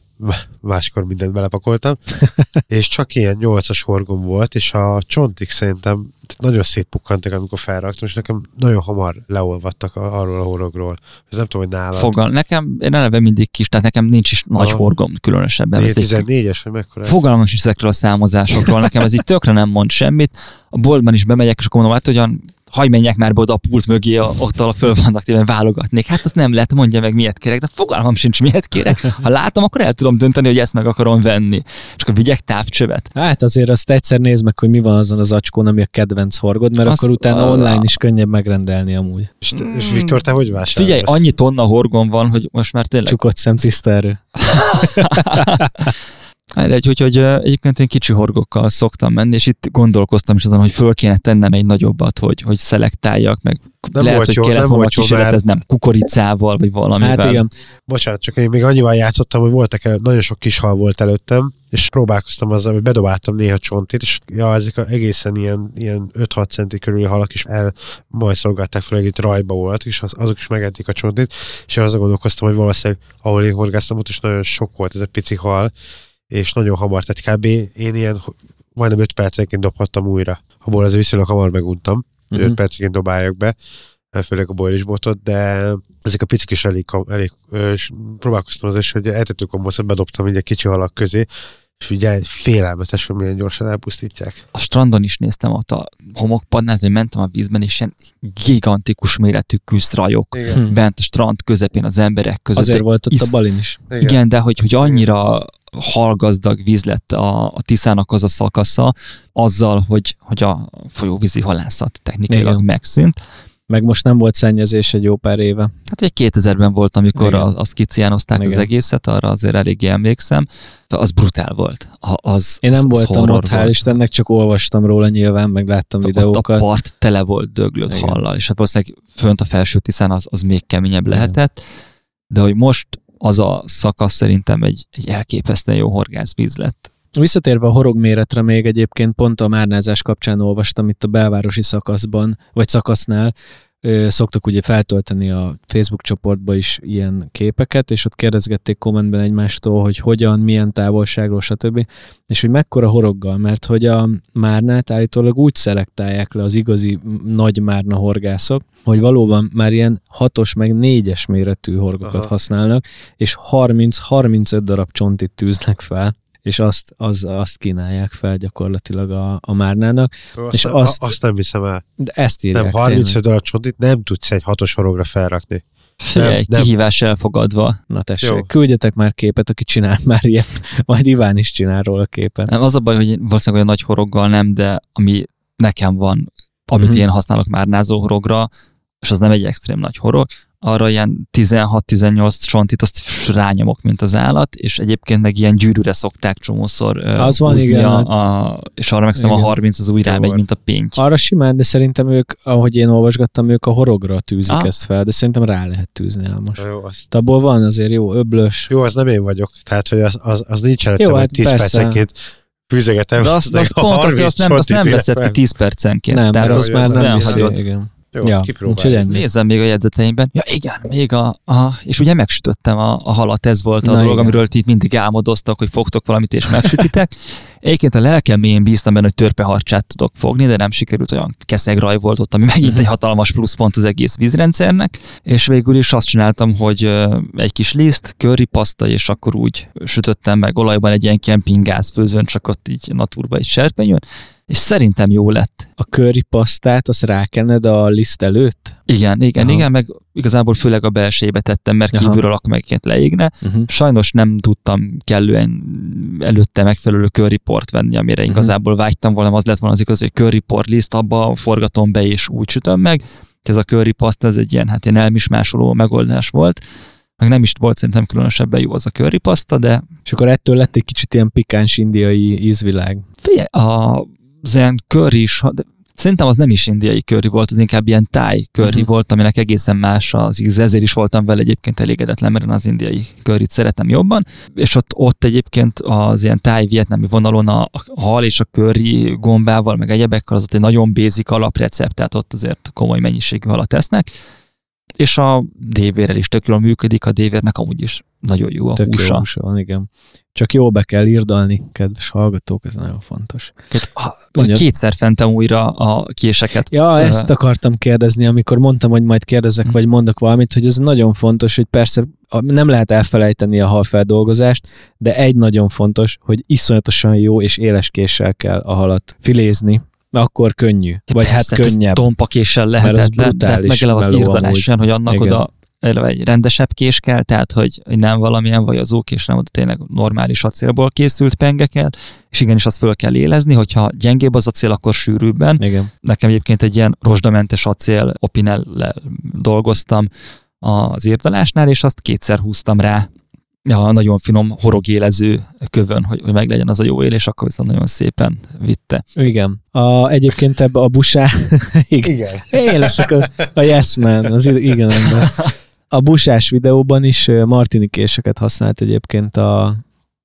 máskor mindent belepakoltam. és csak ilyen nyolcas horgom volt, és a csontik szerintem nagyon szétpukkantak, amikor felraktam, és nekem nagyon hamar leolvadtak a- arról a horogról. Ez nem tudom, hogy nálad. Fogal. Nekem, én eleve mindig kis, tehát nekem nincs is nagy Aha. horgom különösebben. Ez egy 14-es, vagy mekkora? Fogalmam is ezekről a számozásokról, nekem ez így tökre nem mond semmit. A boltban is bemegyek, és akkor mondom, hát hogyan hagy menjek már be oda a pult mögé, a, ott ahol föl vannak téve válogatnék. Hát azt nem lehet, mondja meg, miért kérek, de fogalmam sincs, miért kérek. Ha látom, akkor el tudom dönteni, hogy ezt meg akarom venni. És akkor vigyek távcsövet. Hát azért azt egyszer nézd meg, hogy mi van azon az acskón, ami a kedvenc horgod, mert Azt- akkor utána a- online is könnyebb megrendelni amúgy. És, és Viktor, te hogy vásárolsz? Figyelj, annyi tonna horgom van, hogy most már tényleg Csukott szem tiszta erő. Hát egy, úgyhogy egyébként én kicsi horgokkal szoktam menni, és itt gondolkoztam is azon, hogy föl kéne tennem egy nagyobbat, hogy, hogy szelektáljak, meg Nem lehet, hogy jó, kellett nem volna jó, mert- kísérleteznem kukoricával, vagy valamivel. Hát igen, Bocsánat, csak én még annyival játszottam, hogy voltak el, nagyon sok kis hal volt előttem, és próbálkoztam azzal, hogy bedobáltam néha csontit, és ja, ezek a egészen ilyen, ilyen 5-6 centi körüli halak is el majd szolgálták fel, itt rajba volt, és az, azok is megették a csontit, és én azon gondolkoztam, hogy valószínűleg, ahol én horgáztam, ott is nagyon sok volt ez a pici hal, és nagyon hamar, tehát kb. én ilyen majdnem 5 percenként dobhattam újra. Abból azért viszonylag hamar meguntam, hogy Mhm. 5 percenként dobálják be, főleg a boilisbotot, de ezek a picik is elég, elég és próbálkoztam az is, hogy etetőkombocot bedobtam így egy kicsi halak közé, és ugye félelmetes, hogy milyen gyorsan elpusztítják. a strandon is néztem ott a homokpadnál, hogy mentem a vízben, és ilyen gigantikus méretű küszrajok Igen. Bent a strand közepén az emberek között. azért volt ott isz- a balin is. Igen. Igen, de hogy, hogy annyira halgazdag víz lett a, a Tiszának az a szakasza, azzal, hogy, hogy a folyóvízi halászat technikailag Igen. megszűnt. Meg most nem volt szennyezés egy jó pár éve. Hát egy 2000-ben volt, amikor Igen. azt kiciánozták az Igen. egészet, arra azért eléggé emlékszem, de az brutál volt. A- Az, Én nem az, az voltam ott, hál'. Istennek, csak olvastam róla nyilván, meg láttam Ott a videókat. part tele volt döglött Igen. hallal, és hát valószínűleg fönt a felső tiszán az, az még keményebb Igen. lehetett, de hogy most az a szakasz szerintem egy, egy elképesztően jó horgászvíz lett. Visszatérve a horog méretre még egyébként pont a márnázás kapcsán olvastam itt a belvárosi szakaszban, vagy szakasznál, szoktak ugye feltölteni a Facebook csoportba is ilyen képeket, és ott kérdezgették kommentben egymástól, hogy hogyan, milyen távolságról, stb. És hogy mekkora horoggal, mert hogy a márnát állítólag úgy szelektálják le az igazi nagy márna horgászok, hogy valóban már ilyen hatos meg négyes méretű horgokat Aha. Használnak, és 30-35 darab csontit tűznek fel, és azt, az, azt kínálják fel gyakorlatilag a, a márnának. Azt, És nem- azt- azt nem hiszem el. De ezt írják Nem, 35 darab csontit nem tudsz egy hatos horogra felrakni. Figyelj, Nem, nem. kihívás elfogadva. Na tessék, Jó. Küldjetek már képet, aki csinál már ilyet, majd Iván is csinál róla képet. Nem, az a baj, hogy valószínűleg olyan nagy horoggal nem, de ami nekem van, amit Mhm. én használok már názó horogra, és az nem egy extrém nagy horog, arra ilyen 16-18 csontit azt rányomok, mint az állat, és egyébként meg ilyen gyűrűre szokták csomószor Az van, húzni igen, a, hogy- a, és arra meg szerintem a Igen. 30 az úgy rámegy, mint a pénty. Arra simán, de szerintem ők, ahogy én olvasgattam, ők a horogra tűzik Ah. ezt fel, de szerintem rá lehet tűzni Álmos. Jó, az, De abból van azért jó öblös. jó, az nem én vagyok. Tehát, hogy az, az, az nincs előttem, Jó, hogy hát 10 persze. percenként fűzegetem. De azt, azt pont azt, 30 azt nem, azt nem veszed ki fel. 10 percenként. Nem, Tehát mert az az már az nem hagyod. Igen. Jó, Ja, ennyi. Nézzem még a jegyzeteimben. Ja igen, még a, a és ugye megsütöttem a, a halat, ez volt a Na dolog, igen. amiről ti itt mindig álmodoztak, hogy fogtok valamit és megsütitek. Egyébként a lelkem mélyén bíztam benne, hogy törpeharcsát tudok fogni, de nem sikerült olyan keszegraj volt ott, ami megint egy hatalmas pluszpont az egész vízrendszernek, és végül is azt csináltam, hogy egy kis liszt, paszta, és akkor úgy sütöttem meg olajban egy ilyen kempinggáz főzőn, csak ott így naturba egy serpenyőn, és szerintem jó lett. A curry pasztát, azt rákened a liszt előtt? Igen, igen, Aha. igen, meg igazából főleg a belsejébe tettem, mert Aha. kívülről akkor megként leégne. Uh-huh. Sajnos nem tudtam kellően előtte megfelelő curryport venni, amire Mhm. igazából vágytam volna, az lett volna az igazi, hogy curryport liszt, abba forgatom be és úgy sütöm meg. Ez a curry pasta, ez egy ilyen, hát ilyen elmismásoló megoldás volt. Meg nem is volt szerintem különösebben jó az a curry pasta, de És akkor ettől lett egy kicsit ilyen pikáns indiai ízvilág. figyelj, a, az ilyen curry is, Szerintem az nem is indiai curry volt, az inkább ilyen táj curry Mhm. uh-huh. volt, aminek egészen más az íz, ezért is voltam vele egyébként elégedetlen, mert az indiai curryt szeretem jobban, és ott, ott egyébként az ilyen táj vietnámi vonalon a, a hal és a curry gombával, meg egyebekkel az ott egy nagyon basic alaprecept, tehát ott azért komoly mennyiségű halat tesznek, és a dévérrel is tök jól működik, a dévérnek amúgy is nagyon jó a Tök húsa. jó húsa van, igen. Csak jó be kell írdalni, kedves hallgatók, ez nagyon fontos. Ha- Mondjad. Kétszer fentem újra a késeket. Ja, ezt akartam kérdezni, amikor mondtam, hogy majd kérdezek, Mhm. vagy mondok valamit, hogy ez nagyon fontos, hogy persze a- nem lehet elfelejteni a halfeldolgozást, de egy nagyon fontos, hogy iszonyatosan jó és éles késsel kell a halat filézni, akkor könnyű, vagy hát Persze, ez könnyebb. Tompa késsel Mert az lehetetlen, de hát meg az olyan, hogy annak Igen. oda egy rendesebb kés kell, tehát hogy nem valamilyen vajazókés, nem oda tényleg normális acélból készült penge kell, és igenis azt föl kell élezni, hogyha gyengébb az acél, akkor sűrűbben. Igen. Nekem egyébként egy ilyen rozsdamentes acél opinellel dolgoztam az írdalásnál, és azt kétszer húztam rá a nagyon finom horogélező kövön, hogy, hogy meglegyen az a jó él, és akkor viszont nagyon szépen vitte. Igen. A, egyébként ebbe a busá... igen. Igen. Én leszek a, a yes man, az igen ember. A busás videóban is ö, martinikéseket használt egyébként a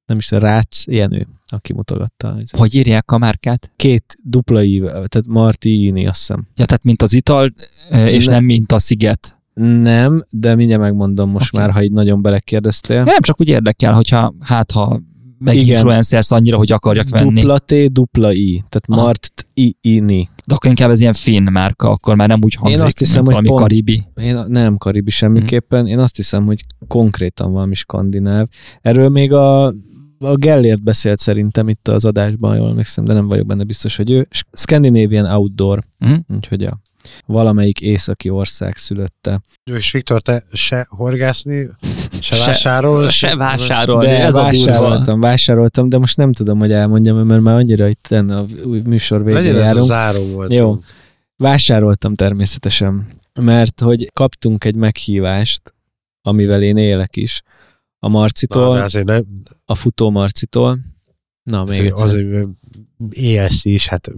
nem is a Rácz Jenő, aki mutogatta. Hogy írják a márkát? Két dupla ív, tehát Martini, azt hiszem. Ja, tehát mint az ital, és Ne- nem mint a sziget. Nem, de mindjárt megmondom most Oké. már, ha így nagyon belekérdeztél. Nem csak úgy érdekel, hogyha hát ha meg Igen. influencersz annyira, hogy akarjak venni. Dupla T, dupla I, tehát Aha. Mart I, I, Ni. De akkor inkább ez ilyen finn márka, akkor már nem úgy hangzik, azt hiszem, mint valami pont- karibi. Én nem karibi semmiképpen, én azt hiszem, hogy konkrétan valami skandináv. Erről még a, a Gellért beszélt szerintem itt az adásban, jól emlékszem, de nem vagyok benne biztos, hogy ő. Scandinavian Outdoor, Mhm. úgyhogy a valamelyik északi ország szülötte. És Viktor, te se horgászni, se, Se- vásárol? Se vásárolni, de ez a durva. vásároltam, vásároltam, de most nem tudom, hogy elmondjam, mert már annyira itt a műsor végén Legyen ez a záró volt. Jó. Vásároltam természetesen, mert hogy kaptunk egy meghívást, amivel én élek is, a Na, Marcitól, de azért nem, a futó Marcitól, Na, még egyszer. azért ESC is, hát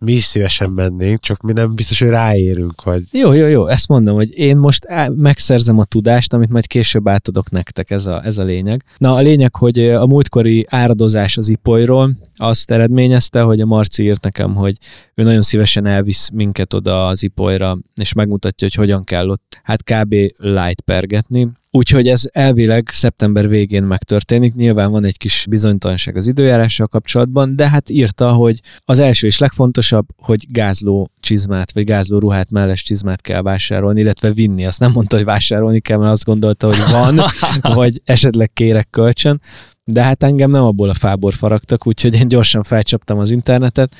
mi is szívesen mennénk, csak mi nem biztos, hogy ráérünk, hogy Jó, jó, jó, ezt mondom, hogy én most megszerzem a tudást, amit majd később átadok nektek, ez a, ez a lényeg. Na, a lényeg, hogy a múltkori áradozás az ipolyról azt eredményezte, hogy a Marci írt nekem, hogy ő nagyon szívesen elvisz minket oda az ipolyra, és megmutatja, hogy hogyan kell ott, hát kb. light pergetni. Úgyhogy ez elvileg szeptember végén megtörténik. Nyilván van egy kis bizonytalanság az időjárással kapcsolatban, de hát írta, hogy az első és legfontosabb, hogy gázló csizmát, vagy gázló ruhát, melles csizmát kell vásárolni, illetve vinni. Azt nem mondta, hogy vásárolni kell, mert azt gondolta, hogy van, vagy esetleg kérek kölcsön. De hát engem nem abból a fából faragtak, úgyhogy én gyorsan felcsaptam az internetet,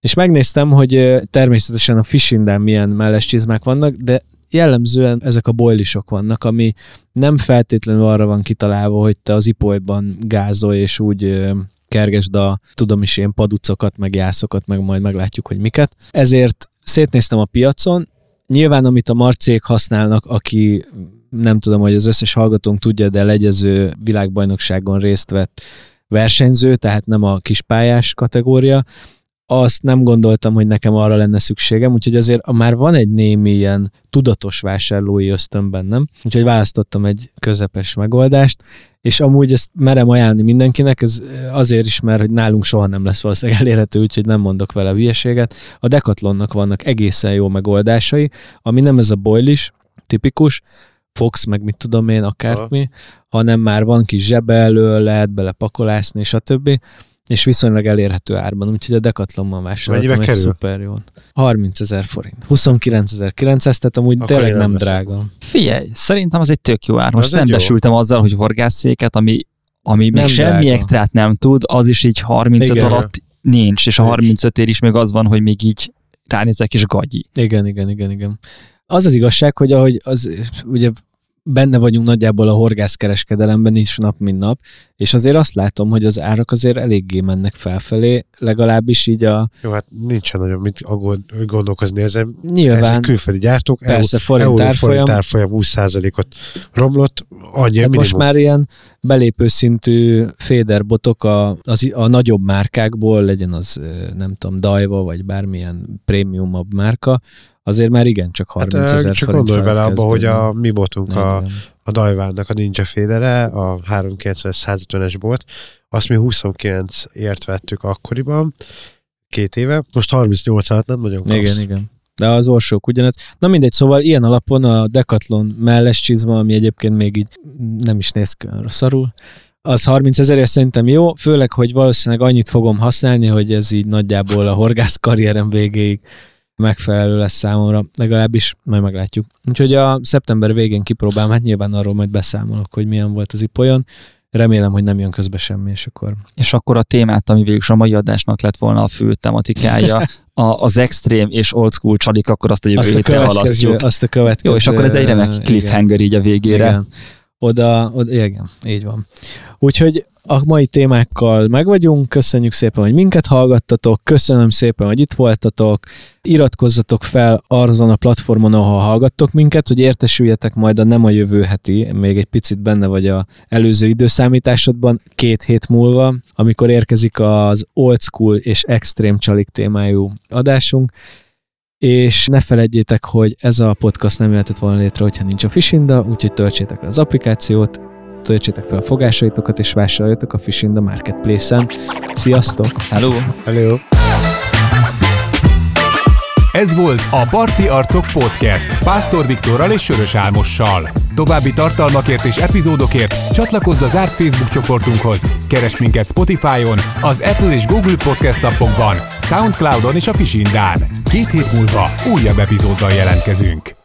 és megnéztem, hogy természetesen a Fishindán milyen melles csizmák vannak, de jellemzően ezek a boilisok vannak, ami nem feltétlenül arra van kitalálva, hogy te az ipolyban gázolj, és úgy kergesd a, tudom is én, paducokat, meg jászokat, meg majd meglátjuk, hogy miket. Ezért szétnéztem a piacon, Nyilván, amit a marcék használnak, aki nem tudom, hogy az összes hallgatónk tudja, de legyező világbajnokságon részt vett versenyző, tehát nem a kispályás kategória, azt nem gondoltam, hogy nekem arra lenne szükségem, úgyhogy azért már van egy némi ilyen tudatos vásárlói ösztön bennem, úgyhogy választottam egy közepes megoldást, és amúgy ezt merem ajánlani mindenkinek, ez azért is, mert hogy nálunk soha nem lesz valószínűleg elérhető, úgyhogy nem mondok vele hülyeséget. A Decathlonnak vannak egészen jó megoldásai, ami nem ez a boilis, tipikus, Fox, meg mit tudom én, akármi, hanem már van kis zsebe elől, lehet bele pakolászni, stb és viszonylag elérhető árban, úgyhogy a Decathlonban vásároltam kerül? szuper jó. 30 ezer forint. 29.900, tehát amúgy Akkor tényleg én nem, nem drága. Figyelj, szerintem az egy tök jó ár. Most Az egy jó. szembesültem azzal, hogy horgászszéket, ami, ami még Nem semmi drága. extrát nem tud, az is így 35 Igen. alatt nincs, és a Nincs. 35 ér is még az van, hogy még így ránézek és gagyi. Igen, igen, igen, igen. Az az igazság, hogy ahogy az, ugye benne vagyunk nagyjából a horgászkereskedelemben is nap, mint nap, és azért azt látom, hogy az árak azért eléggé mennek felfelé, legalábbis így a jó, hát nincsen nagyon mit aggód- gondolkozni ezen. nyilván, Ezek külföldi gyártók, persze forint euró árfolyam, forint árfolyam 20%-ot romlott, annyi minimum. most már ilyen belépő szintű féderbotok a, az, a nagyobb márkákból, legyen az nem tudom, Daiwa, vagy bármilyen prémiumabb márka, azért már igen, csak 30 hát, ezer csak gondolj bele abba, hogy a mi botunk, a. a Dajvánnak a Ninja Fédere, a 390-150-es bolt, azt mi 29 ért vettük akkoriban, két éve, most 38 alatt nem nagyon kapsz. Igen, igen. De az orsók ugyanez. Na mindegy, szóval ilyen alapon a Decathlon melles csizma, ami egyébként még így nem is néz ki szarul, az 30 ezerért szerintem jó, főleg, hogy valószínűleg annyit fogom használni, hogy ez így nagyjából a horgász karrierem végéig megfelelő lesz számomra, legalábbis majd meglátjuk. Úgyhogy a szeptember végén kipróbálom, hát nyilván arról majd beszámolok, hogy milyen volt az ipolyon. Remélem, hogy nem jön közbe semmi, és akkor És akkor a témát, ami végül a mai adásnak lett volna a fő tematikája, a, az extrém és old school csalik, akkor azt a jövő azt a hétre halasztjuk. azt a következő. Jó, és akkor ez egy remek igen. cliffhanger így a végére. Igen. Oda, oda, igen, így van. Úgyhogy a mai témákkal meg vagyunk, köszönjük szépen, hogy minket hallgattatok, köszönöm szépen, hogy itt voltatok, iratkozzatok fel azon a platformon, ahol hallgattok minket, hogy értesüljetek majd a nem a jövő heti, még egy picit benne vagy a előző időszámításodban, két hét múlva, amikor érkezik az old school és extrém csalik témájú adásunk, és ne felejtjétek, hogy ez a podcast nem jöhetett volna létre, hogyha nincs a Fishinda, úgyhogy töltsétek le az applikációt, töltsétek fel a fogásaitokat, és vásároljatok a Fishinda Marketplace-en. Sziasztok! Hello! Hello. Ez volt a Parti Arcok Podcast Pásztor Viktorral és Sörös Álmossal. További tartalmakért és epizódokért csatlakozz a zárt Facebook csoportunkhoz. Keres minket Spotify-on, az Apple és Google Podcast appokban, Soundcloud-on és a Fishindán. Két hét múlva újabb epizóddal jelentkezünk.